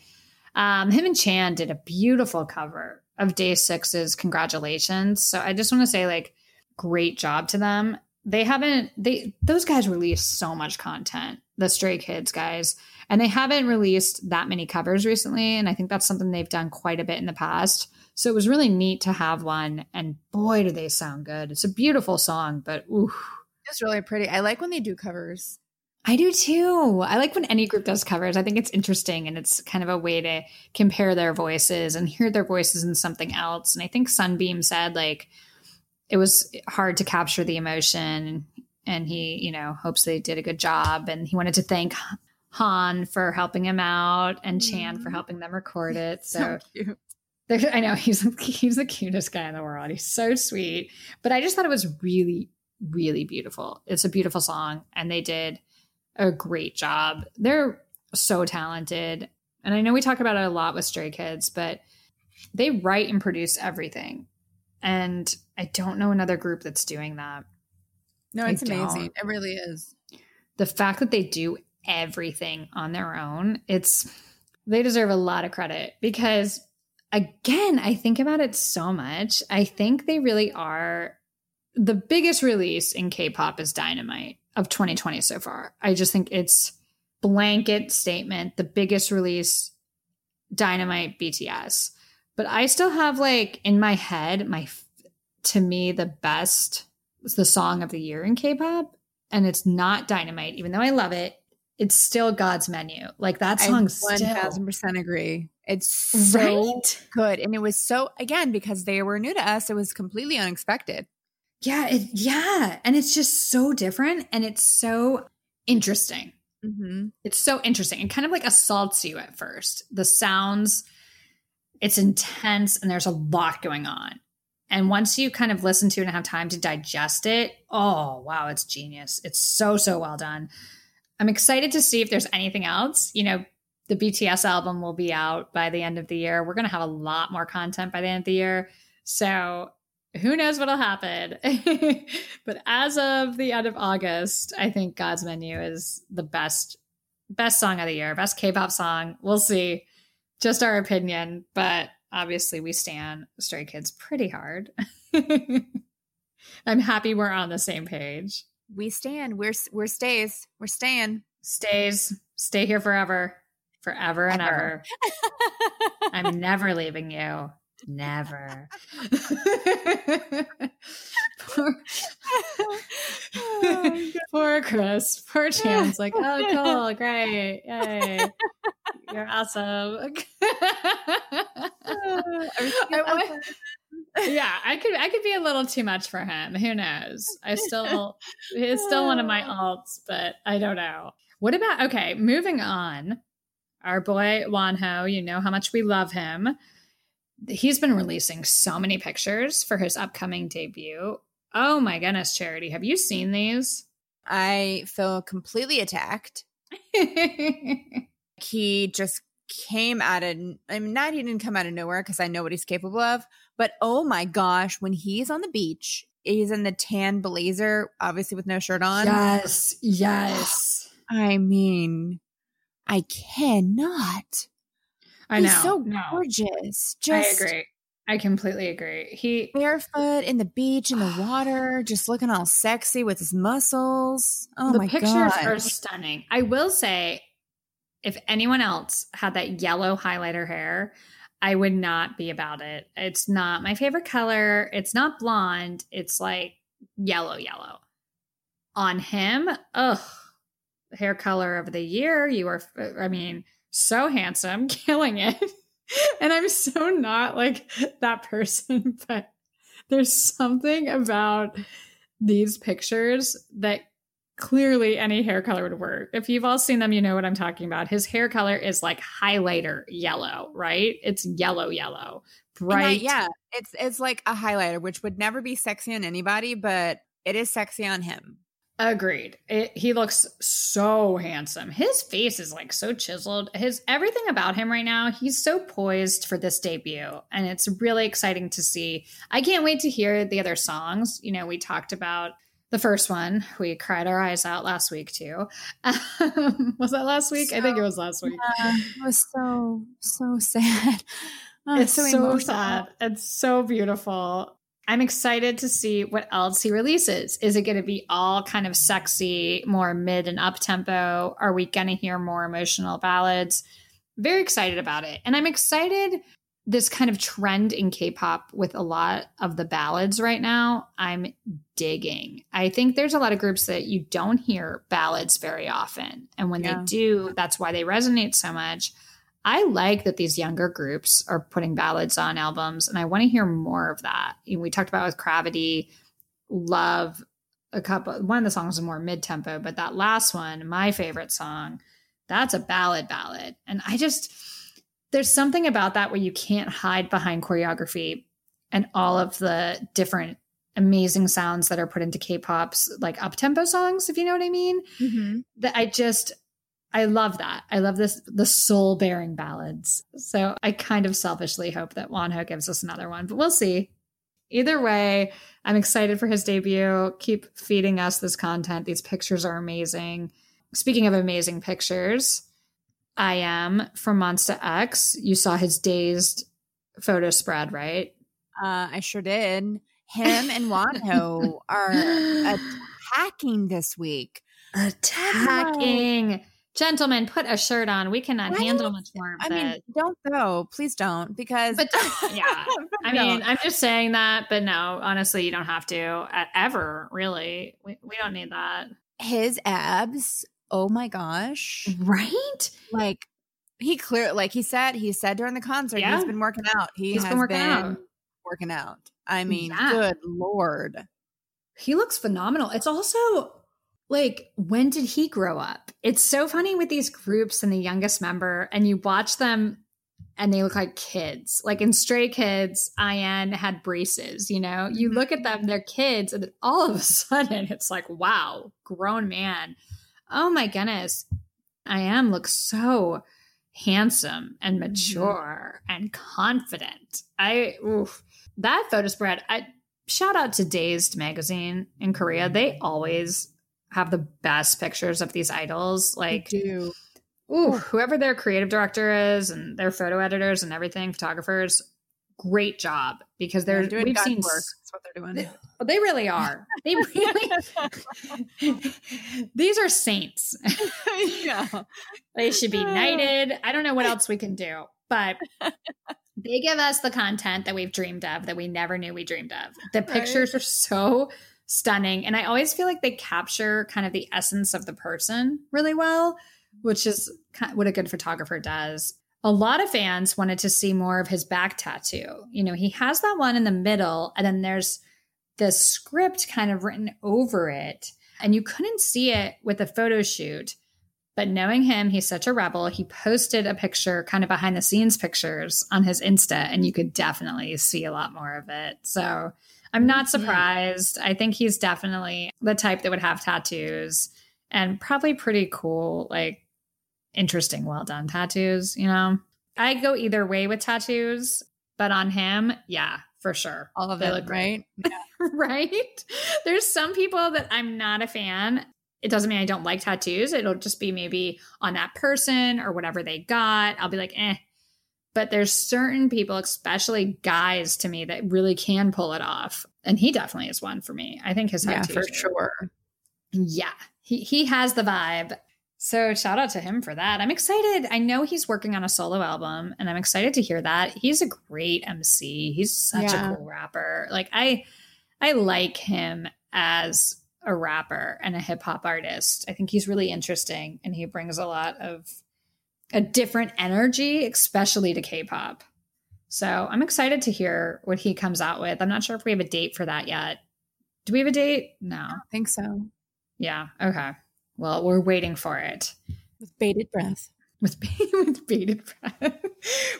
um, him and Chan did a beautiful cover of DAY6's Congratulations. So I just want to say like great job to them. They haven't they those guys release so much content, the Stray Kids guys, and they haven't released that many covers recently. And I think that's something they've done quite a bit in the past. So it was really neat to have one. And boy, do they sound good. It's a beautiful song, but ooh. It's really pretty. I like when they do covers. I do too. I like when any group does covers. I think it's interesting and it's kind of a way to compare their voices and hear their voices in something else. And I think Sunbeam said like it was hard to capture the emotion and he, you know, hopes they did a good job and he wanted to thank Han for helping him out and Chan for mm-hmm. helping them record it. So cute. I know he's he's the cutest guy in the world. He's so sweet. But I just thought it was really, really beautiful. It's a beautiful song, and they did a great job. They're so talented, and I know we talk about it a lot with Stray Kids, but they write and produce everything. And I don't know another group that's doing that. No, it's amazing. It really is. The fact that they do everything on their own, it's they deserve a lot of credit because again, I think about it so much. I think they really are the biggest release in K-pop is Dynamite of 2020 so far. I just think it's blanket statement, the biggest release Dynamite BTS. But I still have like in my head my to me the best was the song of the year in K-pop and it's not Dynamite even though I love it. It's still God's Menu. Like that song, one thousand percent agree. It's so right. good. And it was so, again, because they were new to us, it was completely unexpected. Yeah, it, yeah, and it's just so different and it's so interesting. Mm-hmm. It's so interesting. It kind of like assaults you at first. The sounds, it's intense and there's a lot going on. And once you kind of listen to it and have time to digest it, oh, wow, it's genius. It's so, so well done. I'm excited to see if there's anything else. You know, the BTS album will be out by the end of the year. We're going to have a lot more content by the end of the year. So who knows what'll happen. but as of the end of August, I think God's Menu is the best best song of the year, best K-pop song. We'll see. Just our opinion, but obviously we stand Stray Kids pretty hard. I'm happy we're on the same page. We stand. We're we're stays. We're staying. Stays, stay here forever, forever and Ever. ever. I'm never leaving you. Never. poor, poor Chris. Poor Chance. Like, oh, cool. Great. Yay. You're awesome. I- yeah, I could I could be a little too much for him. Who knows? I still he's still one of my alts, but I don't know. What about okay, moving on. Our boy Wonho, you know how much we love him. He's been releasing so many pictures for his upcoming debut. Oh my goodness, Charity, have you seen these? I feel completely attacked. He just came out of, I mean, not he didn't come out of nowhere because I know what he's capable of, but oh my gosh, when he's on the beach, he's in the tan blazer, obviously with no shirt on. yes, yes. I mean, I cannot. I know. He's so No, gorgeous. I agree. I completely agree. He barefoot in the beach in the water, just looking all sexy with his muscles. Oh the my pictures god! are stunning. I will say, if anyone else had that yellow highlighter hair, I would not be about it. It's not my favorite color. It's not blonde. It's like yellow, yellow. On him, ugh, hair color of the year. You are, I mean, so handsome, killing it. and I'm so not like that person, but there's something about these pictures that clearly any hair color would work. If you've all seen them, you know what I'm talking about. His hair color is like highlighter yellow, right? It's yellow, yellow, I- bright. yeah, it's it's like a highlighter, which would never be sexy on anybody, but it is sexy on him. Agreed. It, he looks so handsome. His face is like so chiseled. His everything about him right now, he's so poised for this debut. And it's really exciting to see. I can't wait to hear the other songs. You know, we talked about the first one. We cried our eyes out last week too. Um, was that last week? I think it was last week. Yeah, it was so so sad. Oh, it's so, emotional. sad. It's so beautiful. I'm excited to see what else he releases. Is it going to be all kind of sexy, more mid and up tempo? Are we going to hear more emotional ballads? Very excited about it. And I'm excited this kind of trend in K-pop with a lot of the ballads right now. I'm digging. I think there's a lot of groups that you don't hear ballads very often. And when Yeah. they do, that's why they resonate so much. I like that these younger groups are putting ballads on albums, and I want to hear more of that. You know, we talked about with CRAVITY, Love, a couple. One of the songs is more mid tempo, but that last one, my favorite song, that's a ballad ballad, and I just there's something about that where you can't hide behind choreography and all of the different amazing sounds that are put into K-pop's like up tempo songs, if you know what I mean Mhm. that I just I love that. I love this the soul bearing ballads. So I kind of selfishly hope that Wonho gives us another one, but we'll see. Either way, I'm excited for his debut. Keep feeding us this content. These pictures are amazing. Speaking of amazing pictures, I.M from Monsta X. You saw his dazed photo spread, right? Uh, I sure did. Him and Wonho are attacking this week. Attacking. Gentlemen, put a shirt on. We cannot Right? handle much more of I this. mean, don't though. Please don't, because But yeah, I mean, I'm just saying that, but no, honestly, you don't have to ever. Really, we, we don't need that, his abs. Oh my gosh! right? Like he clear, like he said, he said during the concert, Yeah. he's been working out. He He's has been working out. working out. I mean, Yeah. good lord. He looks phenomenal. It's also like, when did he grow up? It's so funny with these groups and the youngest member, and you watch them and they look like kids. Like in Stray Kids, I.N had braces, you know? You mm-hmm. look at them, they're kids, and then all of a sudden it's like, wow, grown man. Oh my goodness. I.M looks so handsome and mm-hmm. mature and confident. I, oof. That photo spread, I shout out to Dazed magazine in Korea. They always have the best pictures of these idols. Like, do. ooh, whoever their creative director is and their photo editors and everything, photographers, great job because they're doing we've seen work. That's what they're doing. well, they really are. They really These are saints. yeah. They should be knighted. I don't know what else we can do, but they give us the content that we've dreamed of that we never knew we dreamed of. The pictures are so stunning. And I always feel like they capture kind of the essence of the person really well, which is what a good photographer does. A lot of fans wanted to see more of his back tattoo. You know, he has that one in the middle, and then there's the script kind of written over it. And you couldn't see it with a photo shoot. But knowing him, he's such a rebel. He posted a picture, kind of behind the scenes pictures on his Insta, and you could definitely see a lot more of it. So I'm not surprised. I think he's definitely the type that would have tattoos and probably pretty cool, like interesting, well done tattoos. You know, I go either way with tattoos, but on him, yeah, for sure. All of They it, look great. right? right? There's some people that I'm not a fan. It doesn't mean I don't like tattoos. It'll just be maybe on that person or whatever they got. I'll be like, eh. But there's certain people, especially guys to me, that really can pull it off. And he definitely is one for me. I think his Yeah, for sure. yeah, he he has the vibe. So shout out to him for that. I'm excited. I know he's working on a solo album, and I'm excited to hear that. He's a great MC. He's such Yeah. a cool rapper. Like I, I like him as a rapper and a hip hop artist. I think he's really interesting, and he brings a lot of a different energy, especially to K-pop. So I'm excited to hear what he comes out with. I'm not sure if we have a date for that yet. Do we have a date? No. I think so. Yeah. Okay. Well, we're waiting for it With bated breath. with with bated breath.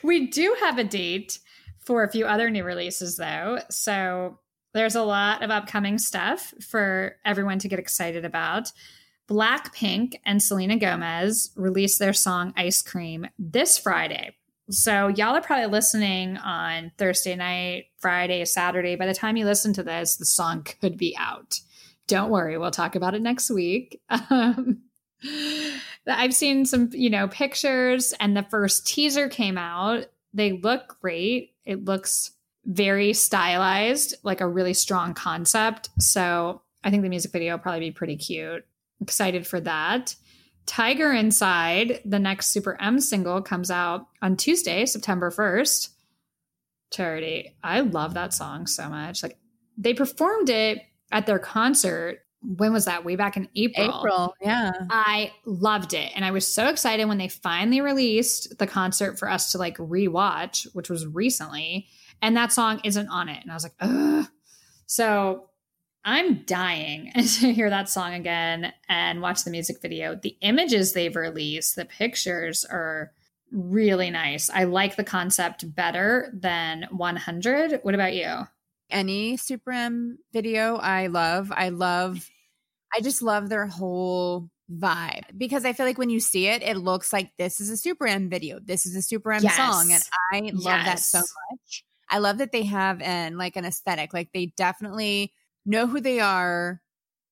we do have a date for a few other new releases, though. So there's a lot of upcoming stuff for everyone to get excited about. Blackpink and Selena Gomez released their song Ice Cream this Friday. So y'all are probably listening on Thursday night, Friday, Saturday. By the time you listen to this, the song could be out. Don't worry, we'll talk about it next week. Um, I've seen some, you know, pictures and the first teaser came out. They look great. It looks very stylized, like a really strong concept. So I think the music video will probably be pretty cute. Excited for that. Tiger Inside, the next Super M single, comes out on Tuesday, September 1st. Charity, I love that song so much. Like they performed it at their concert. When was that? Way back in April. April. Yeah. I loved it. And I was so excited when they finally released the concert for us to like rewatch, which was recently. And that song isn't on it. And I was like, ugh. So I'm dying to hear that song again and watch the music video. The images they've released, the pictures are really nice. I like the concept better than 100. What about you? Any Super M video I love. I love I just love their whole vibe because I feel like when you see it, it looks like this is a Super M video. This is a Super M Yes. song. And I love that so much. I love that they have an like an aesthetic. Like they definitely know who they are.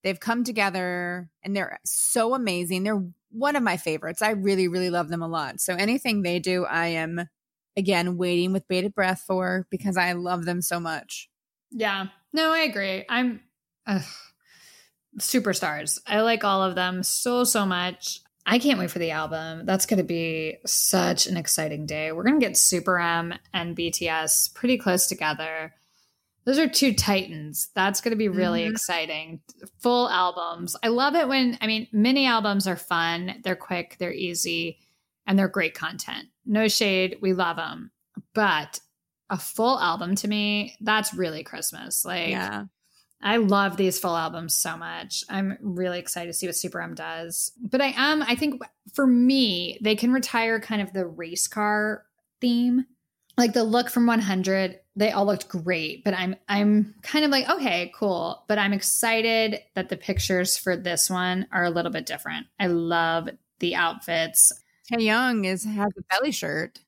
They've come together and they're so amazing. They're one of my favorites. I really, really love them a lot. So anything they do, I am again waiting with bated breath for because I love them so much. Yeah. No, I agree. I'm ugh, superstars. I like all of them so, so much. I can't wait for the album. That's going to be such an exciting day. We're going to get Super M and BTS pretty close together. Those are two titans. That's going to be really Mhm. exciting. Full albums. I love it when, I mean, mini albums are fun. They're quick, they're easy, and they're great content. No shade. We love them. But a full album to me, that's really Christmas. Like, yeah. I love these full albums so much. I'm really excited to see what Super M does. But I am, I think for me, they can retire kind of the race car theme. Like the look from 100, they all looked great, but I'm I'm kind of like, okay, cool, but I'm excited that the pictures for this one are a little bit different. I love the outfits. Taeyong is has a belly shirt.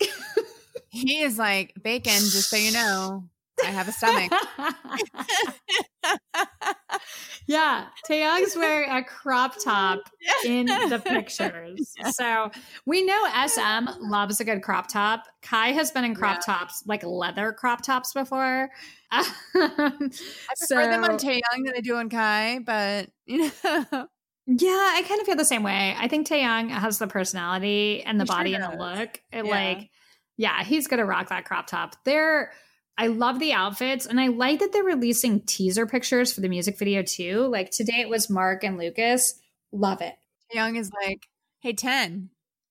he is like bacon, just so you know. I have a stomach. yeah, Taeyong's wearing a crop top in the pictures. So we know SM loves a good crop top. Kai has been in crop tops, like leather crop tops before. I prefer them on Tae Young than I do on Kai, but you know, yeah, I kind of feel the same way. I think Taeyong has the personality and the He sure body and the look. It Yeah. like, yeah, he's gonna rock that crop top. They're I love the outfits and I like that they're releasing teaser pictures for the music video too. Like today it was Mark and Lucas. Love it. Young is like, "Hey, Ten,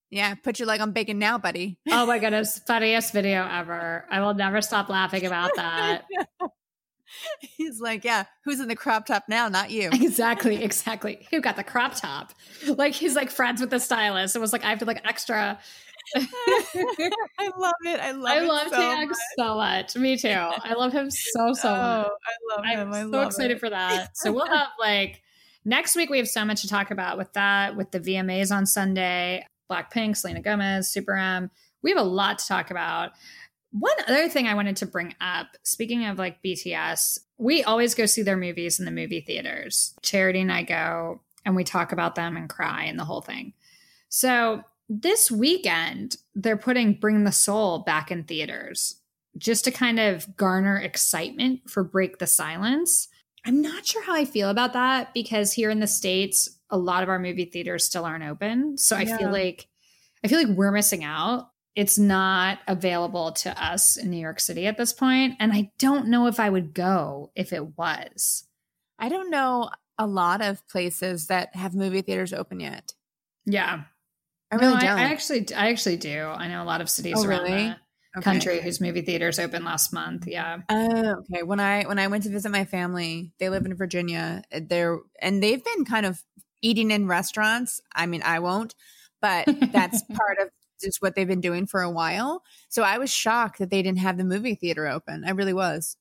yeah, put your leg on bacon now, buddy." Oh my goodness, funniest video ever. I will never stop laughing about that. He's like, "Yeah, who's in the crop top now? Not you." exactly, exactly. Who got the crop top? Like he's like friends with the stylist. It was like I have to like extra. I love it. I love. It. I love so much. so much. Me too. I love him so so Oh, much. I love him. I'm. I so excited it. for that. So we'll have like next week. We have so much to talk about with that, with the VMAs on Sunday, Blackpink, Selena Gomez, Super M. We have a lot to talk about. One other thing I wanted to bring up, speaking of like BTS, we always go see their movies in the movie theaters. Charity and I go and we talk about them and cry and the whole thing. So this weekend, they're putting Bring the Soul back in theaters just to kind of garner excitement for Break the Silence. I'm not sure how I feel about that because here in the States, a lot of our movie theaters still aren't open. So I Yeah. feel like I feel like we're missing out. It's not available to us in New York City at this point, And I don't know if I would go if it was. I don't know a lot of places that have movie theaters open yet. Yeah. I really no, don't. I, I actually I actually do. I know a lot of cities Oh, around really? the Okay. country whose movie theaters opened last month. Yeah. Oh, okay. When I when I went to visit my family, they live in Virginia. uh, They're and they've been kind of eating in restaurants. I mean, I won't, but that's part of just what they've been doing for a while. So I was shocked that they didn't have the movie theater open. I really was.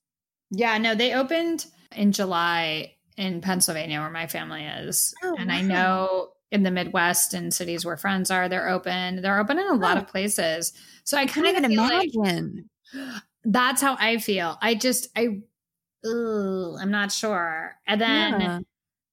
Yeah, no, they opened in July in Pennsylvania, where my family is. Oh, and I know in the Midwest and cities where friends are, they're open. They're open in a lot Oh. of places. So I kind can't of even feel like imagine. that's how I feel. I just, I, ugh, I'm not sure. And then Yeah.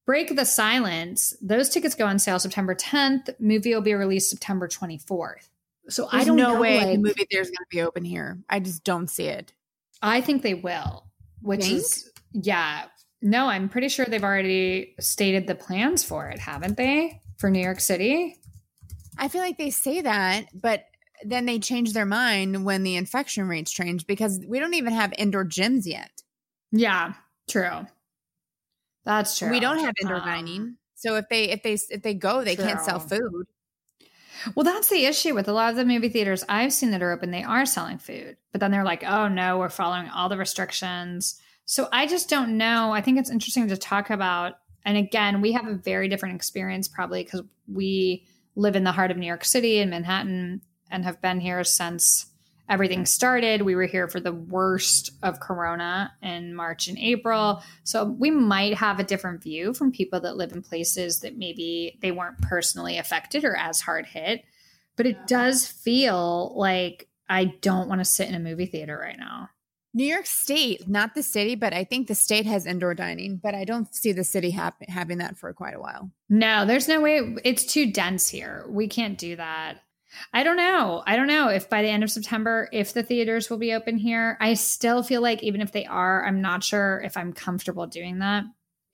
Break the Silence, those tickets go on sale September 10th. Movie will be released September 24th. So I don't no know. way like- the movie theater's going to be open here. I just don't see it. I think they will, which Think? is yeah. No, I'm pretty sure they've already stated the plans for it, haven't they? For New York City? I feel like they say that, but then they change their mind when the infection rates change because we don't even have indoor gyms yet. Yeah, true. That's true. We don't have indoor Um, dining. So if they if they if they go, they can't sell food. Well, that's the issue with a lot of the movie theaters I've seen that are open. They are selling food, but then they're like, "Oh no, we're following all the restrictions." So I just don't know. I think it's interesting to talk about. And again, we have a very different experience probably because we live in the heart of New York City in Manhattan and have been here since everything started. We were here for the worst of Corona in March and April. So we might have a different view from people that live in places that maybe they weren't personally affected or as hard hit. But it does feel like I don't want to sit in a movie theater right now. New York State, not the city, but I think the state has indoor dining, but I don't see the city hap- having that for quite a while. No, there's no way. It's too dense here. We can't do that. I don't know. I don't know if by the end of September, if the theaters will be open here. I still feel like even if they are, I'm not sure if I'm comfortable doing that.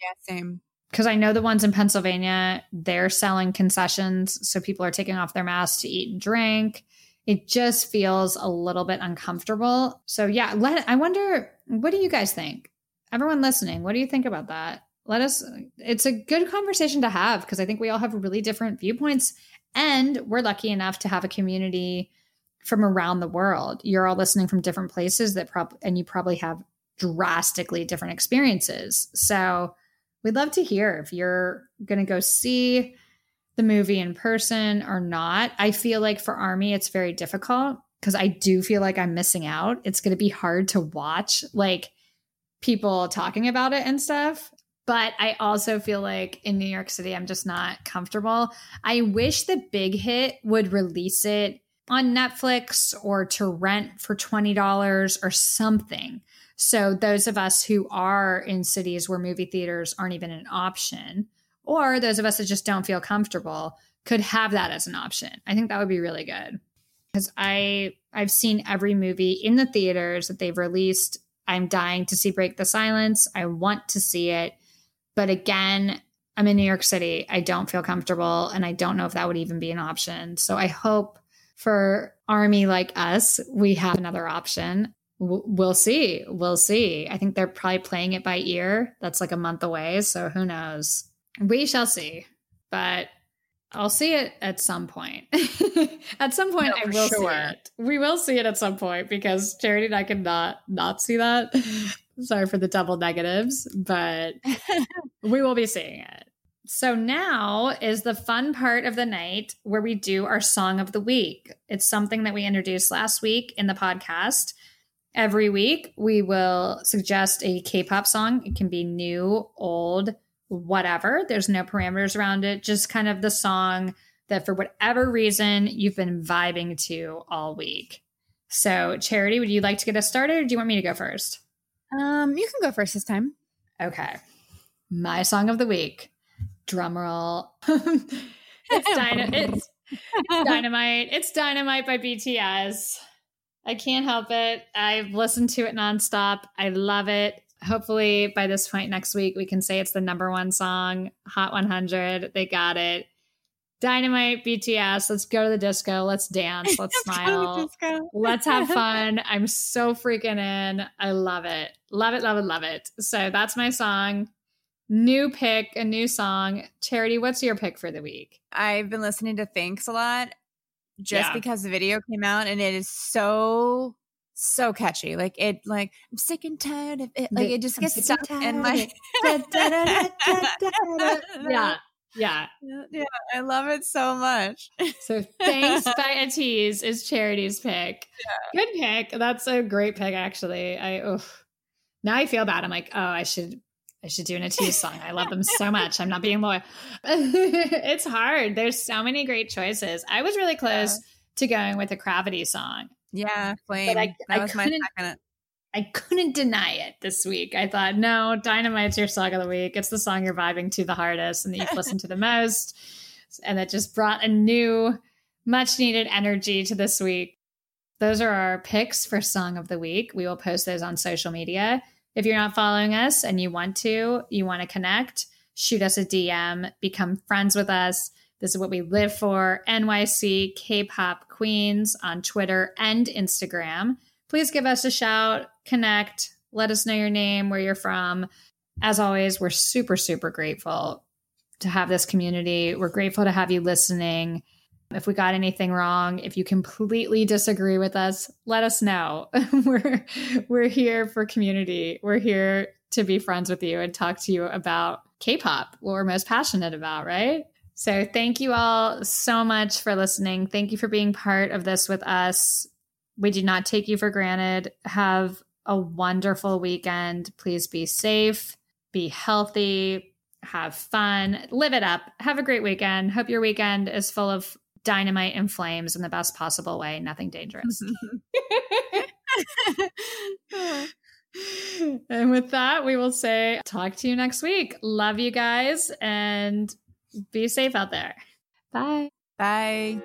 Yeah, same. Because I know the ones in Pennsylvania, they're selling concessions. So people are taking off their masks to eat and drink. It just feels a little bit uncomfortable. So, yeah, let, I wonder, what do you guys think? Everyone listening, what do you think about that? Let us, it's a good conversation to have because I think we all have really different viewpoints and we're lucky enough to have a community from around the world. You're all listening from different places that prob and you probably have drastically different experiences. So we'd love to hear if you're going to go see the movie in person or not. I feel like for Army, it's very difficult because I do feel like I'm missing out. It's going to be hard to watch like people talking about it and stuff. But I also feel like in New York City, I'm just not comfortable. I wish the big hit would release it on Netflix or to rent for $20 or something. So those of us who are in cities where movie theaters aren't even an option, or those of us that just don't feel comfortable, could have that as an option. I think that would be really good. Because I I've seen every movie in the theaters that they've released. I'm dying to see Break the Silence. I want to see it. But again, I'm in New York City. I don't feel comfortable and I don't know if that would even be an option. So I hope for Army like us, we have another option. We'll see. We'll see. I think they're probably playing it by ear. That's like a month away. So who knows? We shall see. But I'll see it at some point. at some point, no, I will sure. see it. We will see it at some point because Charity and I cannot not see that. Sorry for the double negatives, but we will be seeing it. So now is the fun part of the night where we do our song of the week. It's something that we introduced last week in the podcast. Every week, we will suggest a K pop song. It can be new, old, whatever. There's no parameters around it, just kind of the song that for whatever reason you've been vibing to all week. So, Charity, would you like to get us started or do you want me to go first? Um, you can go first this time. Okay. My song of the week. Drum roll. it's, dyna- it's, it's dynamite. It's dynamite by BTS. I can't help it. I've listened to it nonstop. I love it. Hopefully, by this point next week, we can say it's the number one song, Hot 100. They got it. Dynamite, BTS, let's go to the disco. Let's dance. Let's smile. let's have fun. I'm so freaking in. I love it. Love it, love it, love it. So that's my song. New pick, a new song. Charity, what's your pick for the week? I've been listening to Thanks a lot just yeah. because the video came out and it is so so catchy. Like it like I'm sick and tired of it. Like it just gets stuck in my Yeah. Yeah. Yeah. I love it so much. So Thanxx by ATEEZ is Charity's pick. Yeah. Good pick. That's a great pick, actually. I oh now I feel bad. I'm like, oh, I should I should do an ATEEZ song. I love them so much. I'm not being loyal. it's hard. There's so many great choices. I was really close yeah. to going with a CRAVITY song. Yeah, flame. But I, that I was my second. I couldn't deny it this week. I thought, no, Dynamite's your song of the week. It's the song you're vibing to the hardest and that you've listened to the most. And it just brought a new, much needed energy to this week. Those are our picks for Song of the Week. We will post those on social media. If you're not following us and you want to, you want to connect, shoot us a DM, become friends with us. This is what we live for NYC K pop queens on Twitter and Instagram please give us a shout, connect, let us know your name, where you're from. As always, we're super, super grateful to have this community. We're grateful to have you listening. If we got anything wrong, if you completely disagree with us, let us know. we're we're here for community. We're here to be friends with you and talk to you about K-pop, what we're most passionate about, right? So thank you all so much for listening. Thank you for being part of this with us. We do not take you for granted. Have a wonderful weekend. Please be safe, be healthy, have fun, live it up. Have a great weekend. Hope your weekend is full of dynamite and flames in the best possible way, nothing dangerous. and with that, we will say talk to you next week. Love you guys and be safe out there. Bye. Bye.